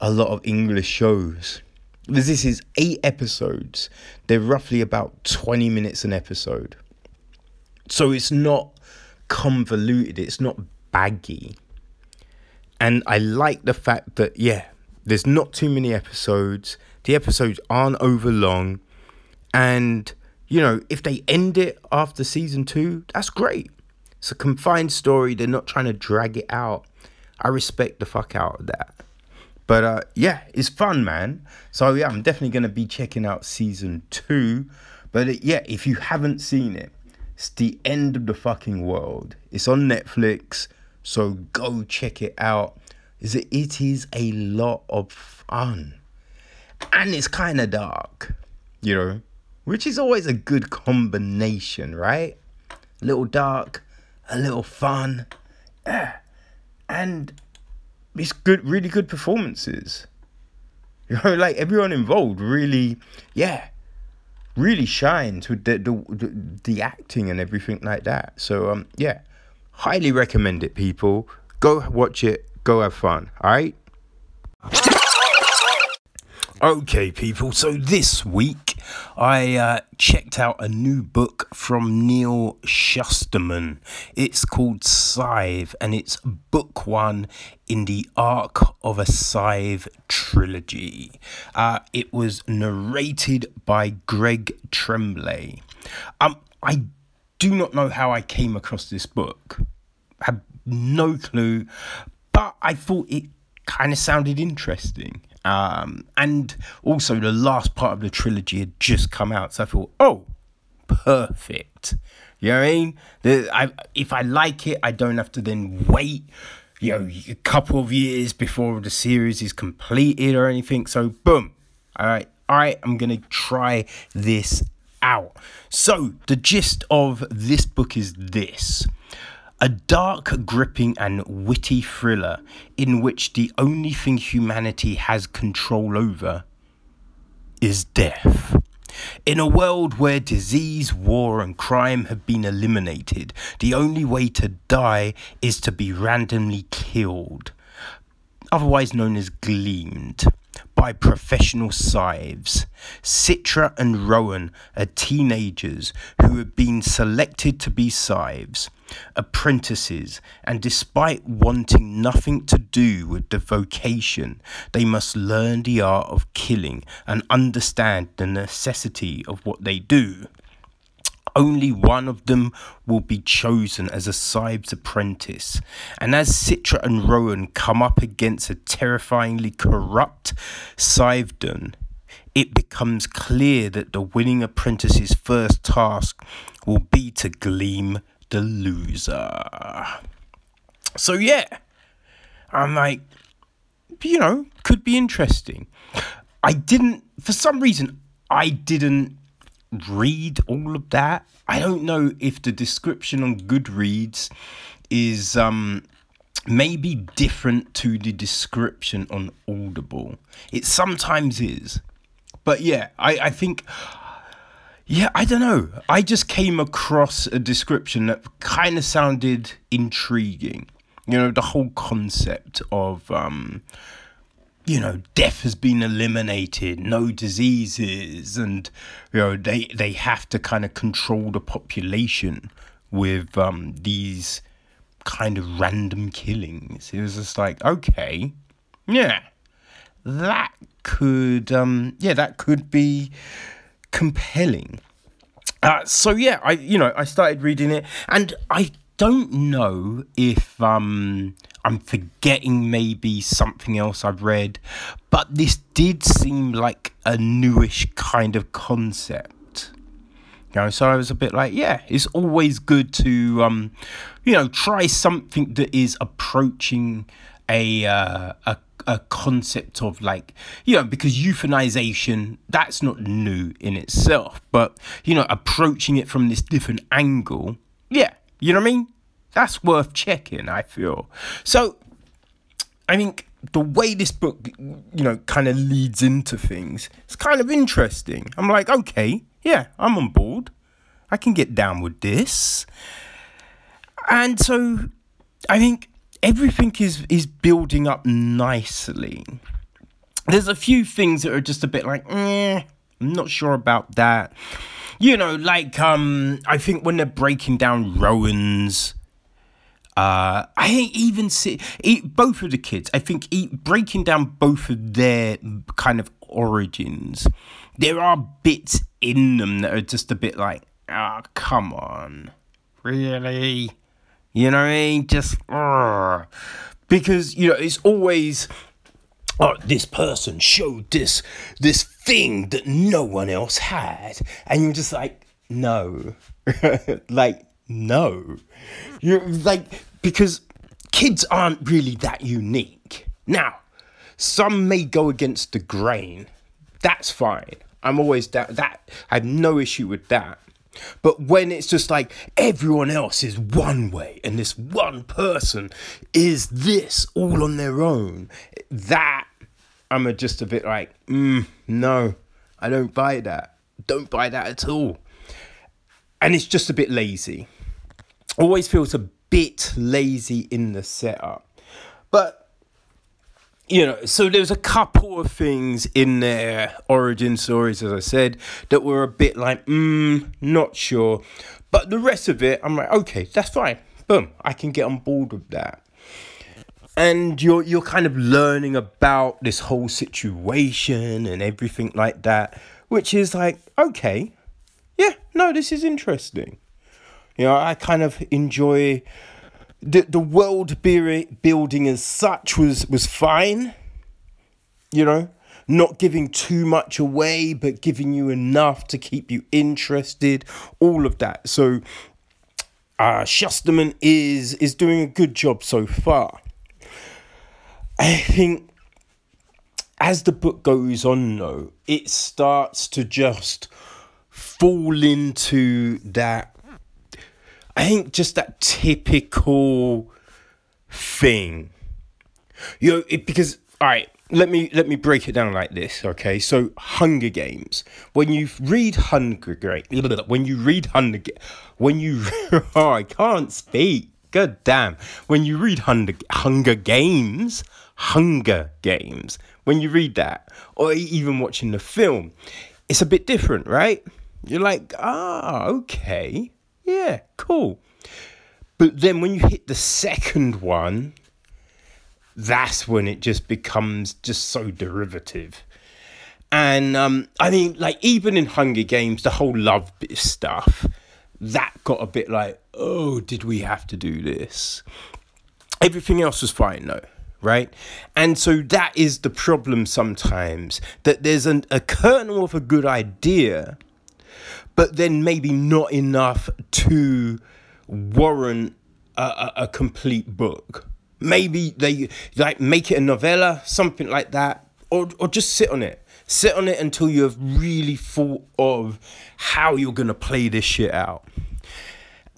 a lot of English shows. This is eight episodes. They're roughly about 20 minutes an episode. So it's not convoluted, it's not baggy. And I like the fact that, yeah, there's not too many episodes. The episodes aren't over long. And, you know, if they end it after season two, that's great. It's a confined story. They're not trying to drag it out. I respect the fuck out of that. But uh, yeah, it's fun, man. So yeah, I'm definitely gonna be checking out season two. But uh, yeah, if you haven't seen it, it's the end of the fucking world. It's on Netflix, so go check it out. Is it? It is a lot of fun, and it's kind of dark, you know, which is always a good combination, right? A little dark, a little fun, and it's good, really good performances. You know, like everyone involved really, yeah, really shines with the the, the, acting and everything like that. So um, yeah, highly recommend it, people. Go watch it. Go have fun. All right. Okay, people. So this week I uh, checked out a new book from Neal Shusterman. It's called Scythe, and it's book one in the Arc of a Scythe trilogy. Uh, it was narrated by Greg Tremblay. Um, I do not know how I came across this book. I have no clue, but I thought it kind of sounded interesting. Um, and also, the last part of the trilogy had just come out, so I thought, oh, perfect. You know what I mean? The, I, if I like it, I don't have to then wait, you know, a couple of years before the series is completed or anything. So, boom. All right, all right, I'm gonna try this out. So, the gist of this book is this a dark, gripping, and witty thriller in which the only thing humanity has control over is death. In a world where disease, war, and crime have been eliminated, the only way to die is to be randomly killed, otherwise known as gleaned by professional scythes. Citra and Rowan are teenagers who have been selected to be scythes, apprentices, and despite wanting nothing to do with the vocation, they must learn the art of killing and understand the necessity of what they do only one of them will be chosen as a Scythe's apprentice. And as Citra and Rowan come up against a terrifyingly corrupt Scythedom, it becomes clear that the winning apprentice's first task will be to glean the loser. So, yeah, I'm like, you know, could be interesting. I didn't, for some reason, I didn't read all of that. I don't know if the description on Goodreads is um maybe different to the description on Audible. It sometimes is. But yeah, I, I think yeah, I don't know. I just came across a description that kind of sounded intriguing. You know, the whole concept of um you know, death has been eliminated, no diseases, and you know they they have to kind of control the population with um, these kind of random killings. It was just like, okay, yeah, that could um, yeah that could be compelling. Uh, so yeah, I you know I started reading it, and I don't know if um I'm forgetting maybe something else I've read, but this did seem like a newish kind of concept. You know, so I was a bit like, yeah, it's always good to, um, you know, try something that is approaching a uh, a a concept of like you know because euthanization that's not new in itself but you know approaching it from this different angle yeah you know what i mean that's worth checking, I feel. So, I think the way this book, you know, kind of leads into things, it's kind of interesting. I'm like, okay, yeah, I'm on board. I can get down with this. And so, I think everything is is building up nicely. There's a few things that are just a bit like, eh, I'm not sure about that. You know, like um, I think when they're breaking down Rowan's uh, I even see both of the kids. I think breaking down both of their kind of origins, there are bits in them that are just a bit like, ah, oh, come on, really, you know what I mean? Just because you know it's always. Oh, this person showed this this thing that no one else had, and you're just like, no, <laughs> like no. You're like, because kids aren't really that unique. Now, some may go against the grain. That's fine. I'm always that that I have no issue with that. But when it's just like everyone else is one way and this one person is this all on their own, that I'm just a bit like, mm, no, I don't buy that. Don't buy that at all. And it's just a bit lazy always feels a bit lazy in the setup. But you know, so there's a couple of things in their origin stories, as I said, that were a bit like, mm, not sure. But the rest of it, I'm like, okay, that's fine. Boom, I can get on board with that. And you're you're kind of learning about this whole situation and everything like that, which is like, okay, yeah, no, this is interesting. You know, I kind of enjoy the the world building as such was was fine. You know, not giving too much away, but giving you enough to keep you interested. All of that. So, uh, Shusterman is is doing a good job so far. I think as the book goes on, though, it starts to just fall into that I think just that typical thing. You know, it, because all right, let me let me break it down like this, okay? So Hunger Games. When you read Hunger Games, when you read Hunger, when you <laughs> oh, I can't speak. God damn. When you read Hunger Hunger Games, Hunger Games. When you read that, or even watching the film, it's a bit different, right? You're like, ah, okay. Yeah, cool. But then when you hit the second one, that's when it just becomes just so derivative. And um, I mean, like, even in Hunger Games, the whole love bit stuff, that got a bit like, oh, did we have to do this? Everything else was fine, though right? And so that is the problem sometimes that there's an, a kernel of a good idea, but then maybe not enough to warrant a, a, a complete book. Maybe they like make it a novella, something like that, or or just sit on it. Sit on it until you have really thought of how you're gonna play this shit out.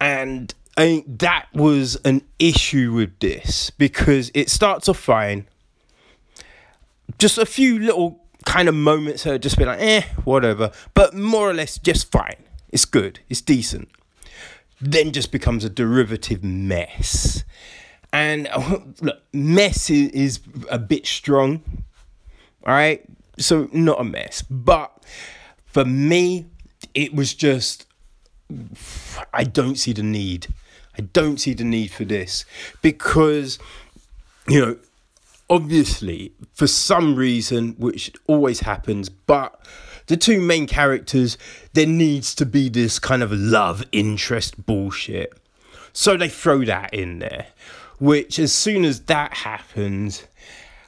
And I think that was an issue with this because it starts off fine. Just a few little kind of moments that just be like, eh, whatever. But more or less just fine. It's good. It's decent. Then just becomes a derivative mess. And <laughs> look, mess is, is a bit strong. All right. So not a mess. But for me, it was just I don't see the need. I don't see the need for this because, you know, obviously, for some reason, which always happens, but the two main characters, there needs to be this kind of love interest bullshit. So they throw that in there, which as soon as that happens,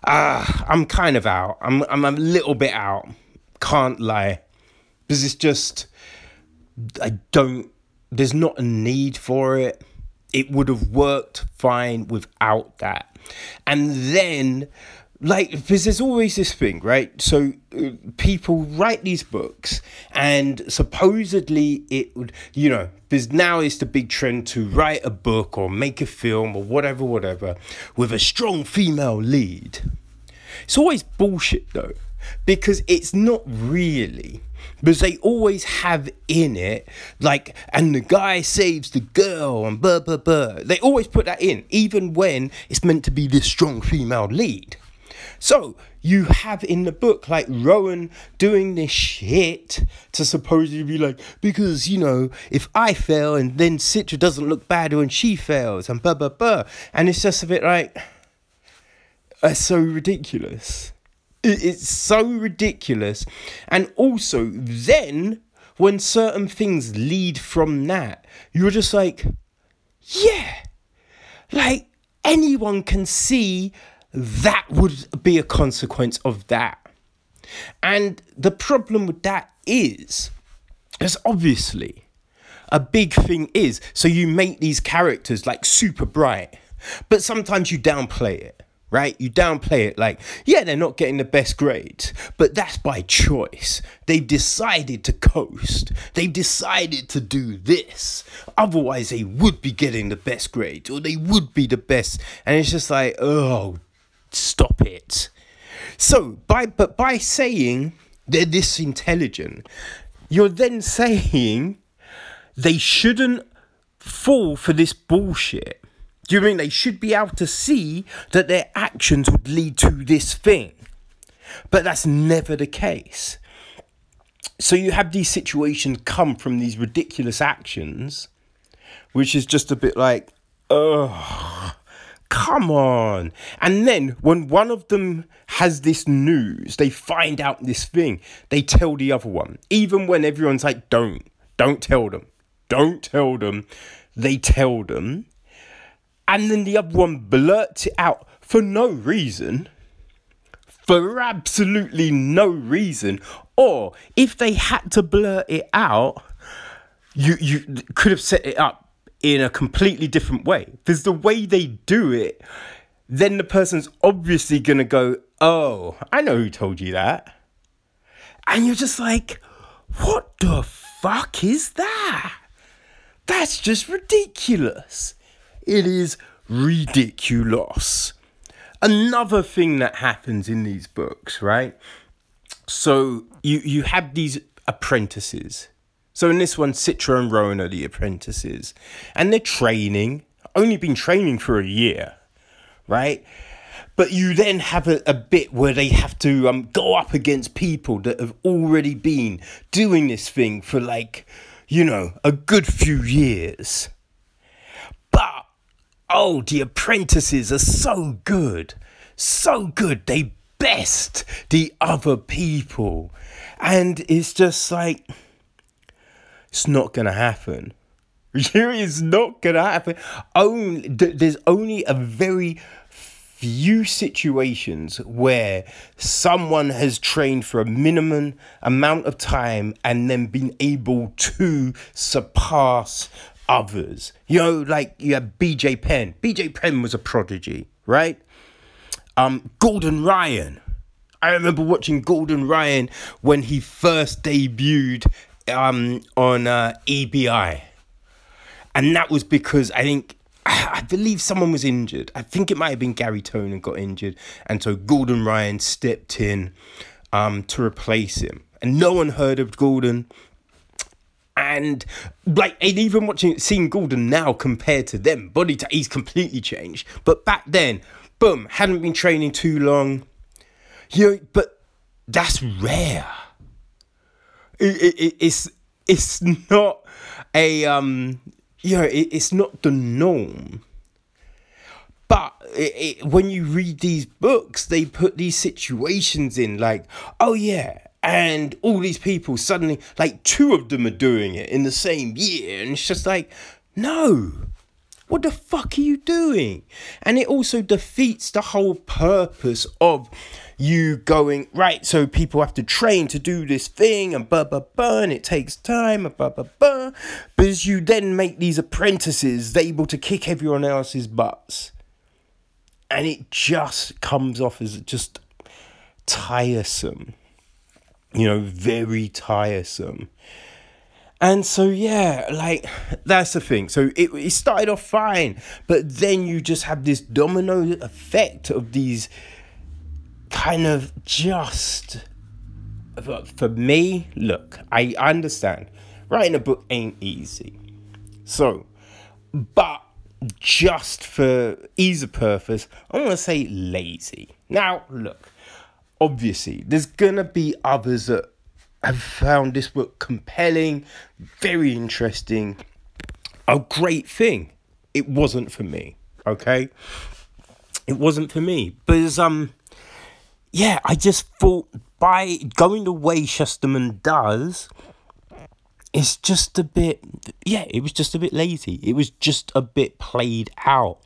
ah, uh, I'm kind of out. I'm I'm a little bit out. Can't lie, because it's just I don't. There's not a need for it. It would have worked fine without that. And then, like, because there's always this thing, right? So uh, people write these books, and supposedly it would, you know, because now it's the big trend to write a book or make a film or whatever, whatever, with a strong female lead. It's always bullshit though, because it's not really because they always have in it like and the guy saves the girl and blah blah blah. They always put that in even when it's meant to be this strong female lead. So you have in the book like Rowan doing this shit to supposedly be like because you know if I fail and then Citra doesn't look bad when she fails and blah blah blah. And it's just a bit like it's so ridiculous it's so ridiculous. And also, then when certain things lead from that, you're just like, yeah, like anyone can see that would be a consequence of that. And the problem with that is, is obviously a big thing is so you make these characters like super bright, but sometimes you downplay it right? You downplay it like, yeah, they're not getting the best grades, but that's by choice. They've decided to coast. They've decided to do this. Otherwise, they would be getting the best grades or they would be the best. And it's just like, oh, stop it. So, by but by saying they're this intelligent, you're then <laughs> saying they shouldn't fall for this bullshit do you mean they should be able to see that their actions would lead to this thing? But that's never the case. So you have these situations come from these ridiculous actions, which is just a bit like, oh, come on. And then when one of them has this news, they find out this thing, they tell the other one. Even when everyone's like, don't, don't tell them, don't tell them, they tell them and then the other one blurts it out for no reason. For absolutely no reason. Or if they had to blurt it out, you you could have set it up in a completely different way. Because the way they do it, then the person's obviously gonna go, Oh, I know who told you that. And you're just like, What the fuck is that? That's just ridiculous. It is ridiculous. Another thing that happens in these books, right? So you you have these apprentices. So in this one, Citra and Rowan are the apprentices, and they're training. Only been training for a year, right? But you then have a, a bit where they have to um, go up against people that have already been doing this thing for like, you know, a good few years oh, the apprentices are so good, so good. They best the other people. And it's just like, it's not going to happen. <laughs> It's not going to happen. Only, there's only a very few situations where someone has trained for a minimum amount of time and then been able to surpass others. You know, like you have BJ Penn. BJ Penn was a prodigy, right? Um, Gordon Ryan. I remember watching Gordon Ryan when he first debuted um, on uh, EBI. And that was because I think, <sighs> I believe someone was injured. I think it might have been Garry Tonon got injured. And so Gordon Ryan stepped in um, to replace him. And no one heard of Gordon. And like, and even watching, seeing Gordon now compared to them, body type, he's completely changed. But back then, boom, hadn't been training too long. You know, but that's rare. It, it, it's it's not a um you know it, it's not the norm but it, it, when you read these books they put these situations in like oh yeah and all these people suddenly like two of them are doing it in the same year and it's just like no. What the fuck are you doing? And it also defeats the whole purpose of you going right so people have to train to do this thing and blah blah blah and it takes time and blah blah blah because you then make these apprentices able to kick everyone else's butts. And it just comes off as just tiresome you know very tiresome and so yeah, like that's the thing. So it, it started off fine, but then you just have this domino effect of these kind of just for me, look, I understand. Writing a book ain't easy. So, but just for ease of purpose, I'm gonna say lazy. Now, look, obviously, there's gonna be others that have found this book compelling, very interesting, a great thing. It wasn't for me, okay? It wasn't for me. But um yeah, I just thought by going the way Shusterman does, it's just a bit, yeah, it was just a bit lazy. It was just a bit played out,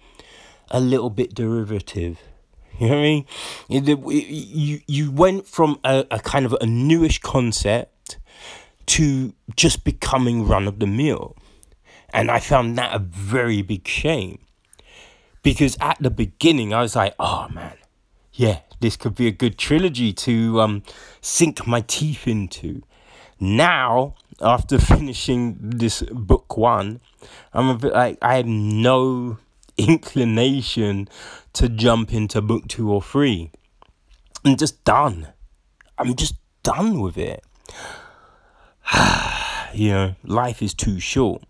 a little bit derivative. <laughs> You know what I mean? You, you went from a, a kind of a newish concept to just becoming run of the mill. And I found that a very big shame. Because at the beginning, I was like, oh man, yeah, this could be a good trilogy to um, sink my teeth into. Now, after <laughs> finishing this book one, I'm a bit like I had no inclination to jump into book two or three. I'm just done. I'm just done with it. <sighs> you know, life is too short.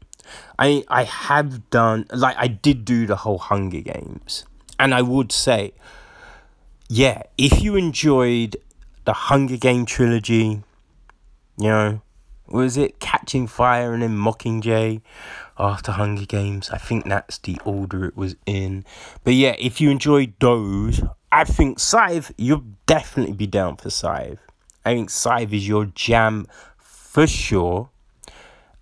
I I have done like I did do the whole Hunger Games, and I would say yeah, if you enjoyed the Hunger Game trilogy, you know, was it Catching Fire and then Mockingjay after Hunger Games? I think that's the order it was in. But yeah, if you enjoyed those, I think Scythe, you'll definitely be down for Scythe. I think Scythe is your jam for sure.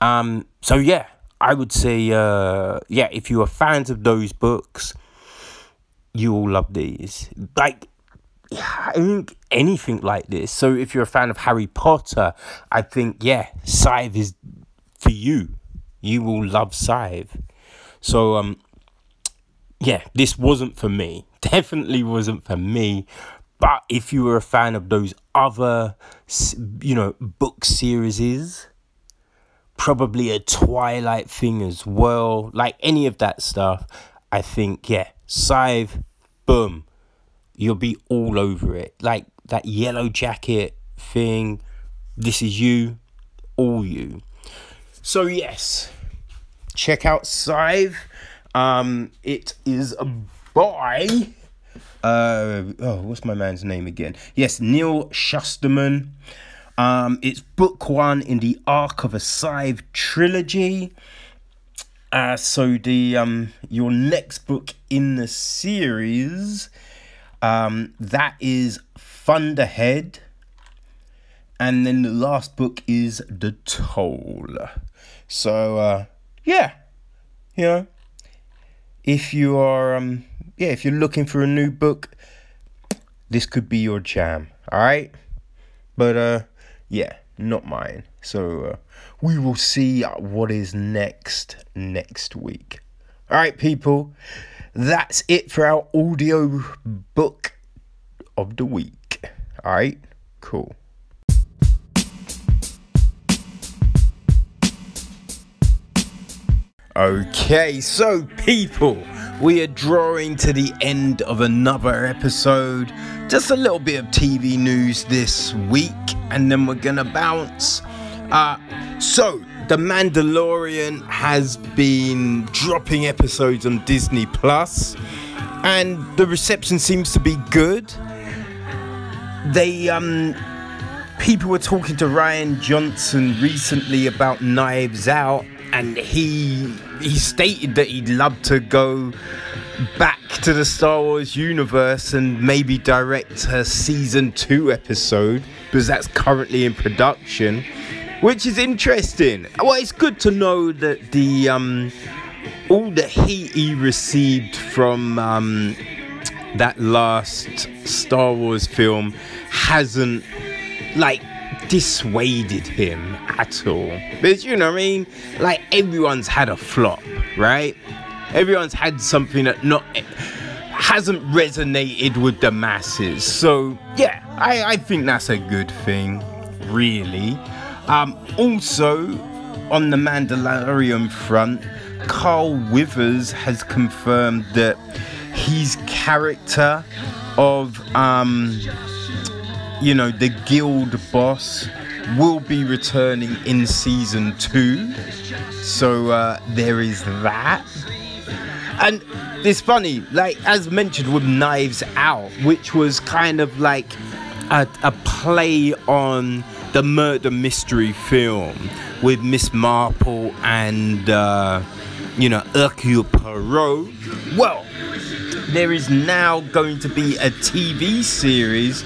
Um, so yeah, I would say, uh, yeah, if you are fans of those books, you will love these. Like, I think anything like this. So if you're a fan of Harry Potter, I think yeah, Scythe is for you. You will love Scythe. So um yeah, this wasn't for me. <laughs> Definitely wasn't for me. But if you were a fan of those other you know, book series, probably a Twilight thing as well, like any of that stuff, I think yeah, Scythe, boom you'll be all over it. Like that yellow jacket thing. This is you, all you. So yes, check out Scythe. Um, it is by uh oh, what's my man's name again? Yes, Neal Shusterman. Um, it's book one in the Arc of a Scythe trilogy. Uh, so the um your next book in the series um, that is Thunderhead. And then the last book is The Toll. So, uh, yeah. You know, if you are, um, yeah, if you're looking for a new book, this could be your jam. All right. But, uh, yeah, not mine. So, uh, we will see what is next next week. All right, people that's it for our audio book of the week. Alright? Cool. Okay, so people, we are drawing to the end of another episode. Just a little bit of TV news this week, and then we're gonna bounce. Uh, so, The Mandalorian has been dropping episodes on Disney Plus, and the reception seems to be good. They, um, people were talking to Rian Johnson recently about Knives Out, and he he stated that he'd love to go back to the Star Wars universe and maybe direct a season two episode because that's currently in production, which is interesting. Well, it's good to know that the um, all the heat he received from um, that last Star Wars film hasn't like dissuaded him at all. But you know what I mean? Like everyone's had a flop, right? Everyone's had something that not hasn't resonated with the masses. So yeah, I, I think that's a good thing, really. Um, also, on the Mandalorian front, Carl Weathers has confirmed that his character of um, you know, the guild boss will be returning in season two. So uh, there is that. And it's funny, like as mentioned with Knives Out, which was kind of like a, a play on the murder mystery film with Miss Marple and uh, you know Hercule Poirot. Well, there is now going to be a TV series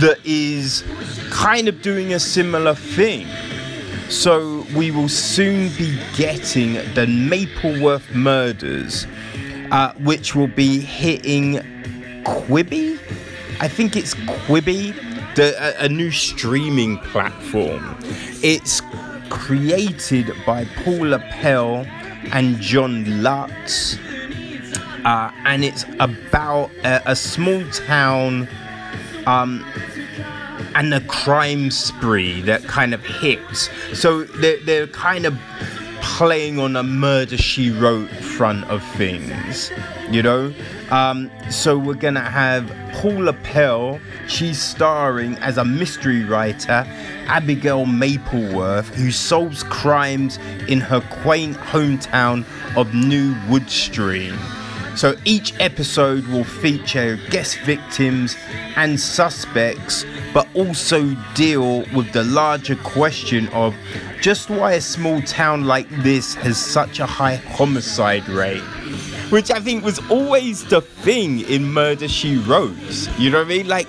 that is kind of doing a similar thing. So we will soon be getting the Mapleworth murders, uh, which will be hitting Quibi. I think it's Quibi, the, a, a new streaming platform. It's created by Paula Pell and John Lutz. Uh, and it's about a, a small town um, and a crime spree that kind of hits. So they're, they're kind of playing on a murder she wrote front of things, you know? Um, so we're gonna have Paula Pell, she's starring as a mystery writer, Abigail Mapleworth, who solves crimes in her quaint hometown of New Woodstream. So each episode will feature guest victims and suspects, but also deal with the larger question of just why a small town like this has such a high homicide rate. Which I think was always the thing in Murder She Wrote. You know what I mean? Like,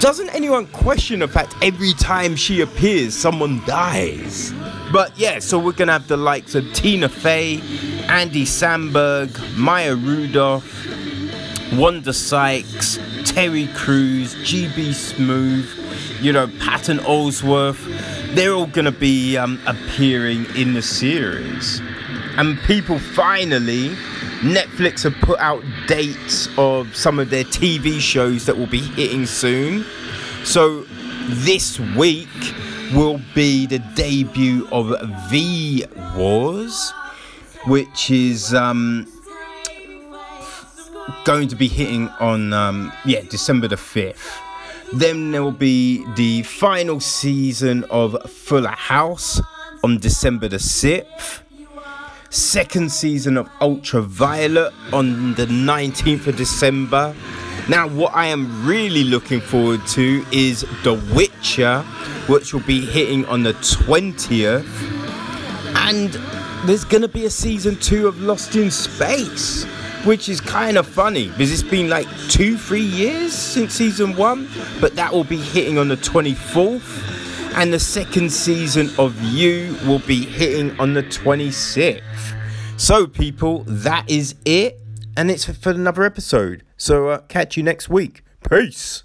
doesn't anyone question the fact every time she appears, someone dies? But yeah, so we're gonna have the likes of Tina Fey, Andy Samberg, Maya Rudolph, Wanda Sykes, Terry Crews, JB Smoove, you know, Patton Oswalt. They're all gonna be um, appearing in the series. And people finally, Netflix have put out dates of some of their TV shows that will be hitting soon. So this week will be the debut of V Wars, which is um, going to be hitting on um, yeah December the fifth. Then there will be the final season of Fuller House on December the sixth. Second season of Ultraviolet on the 19th of December. Now, what I am really looking forward to is The Witcher, which will be hitting on the 20th. And there's going to be a season two of Lost in Space, which is kind of funny because it's been like two, three years since season one, but that will be hitting on the 24th. And the second season of You will be hitting on the 26th. So, people, that is it. And it's for another episode. So, uh, catch you next week. Peace.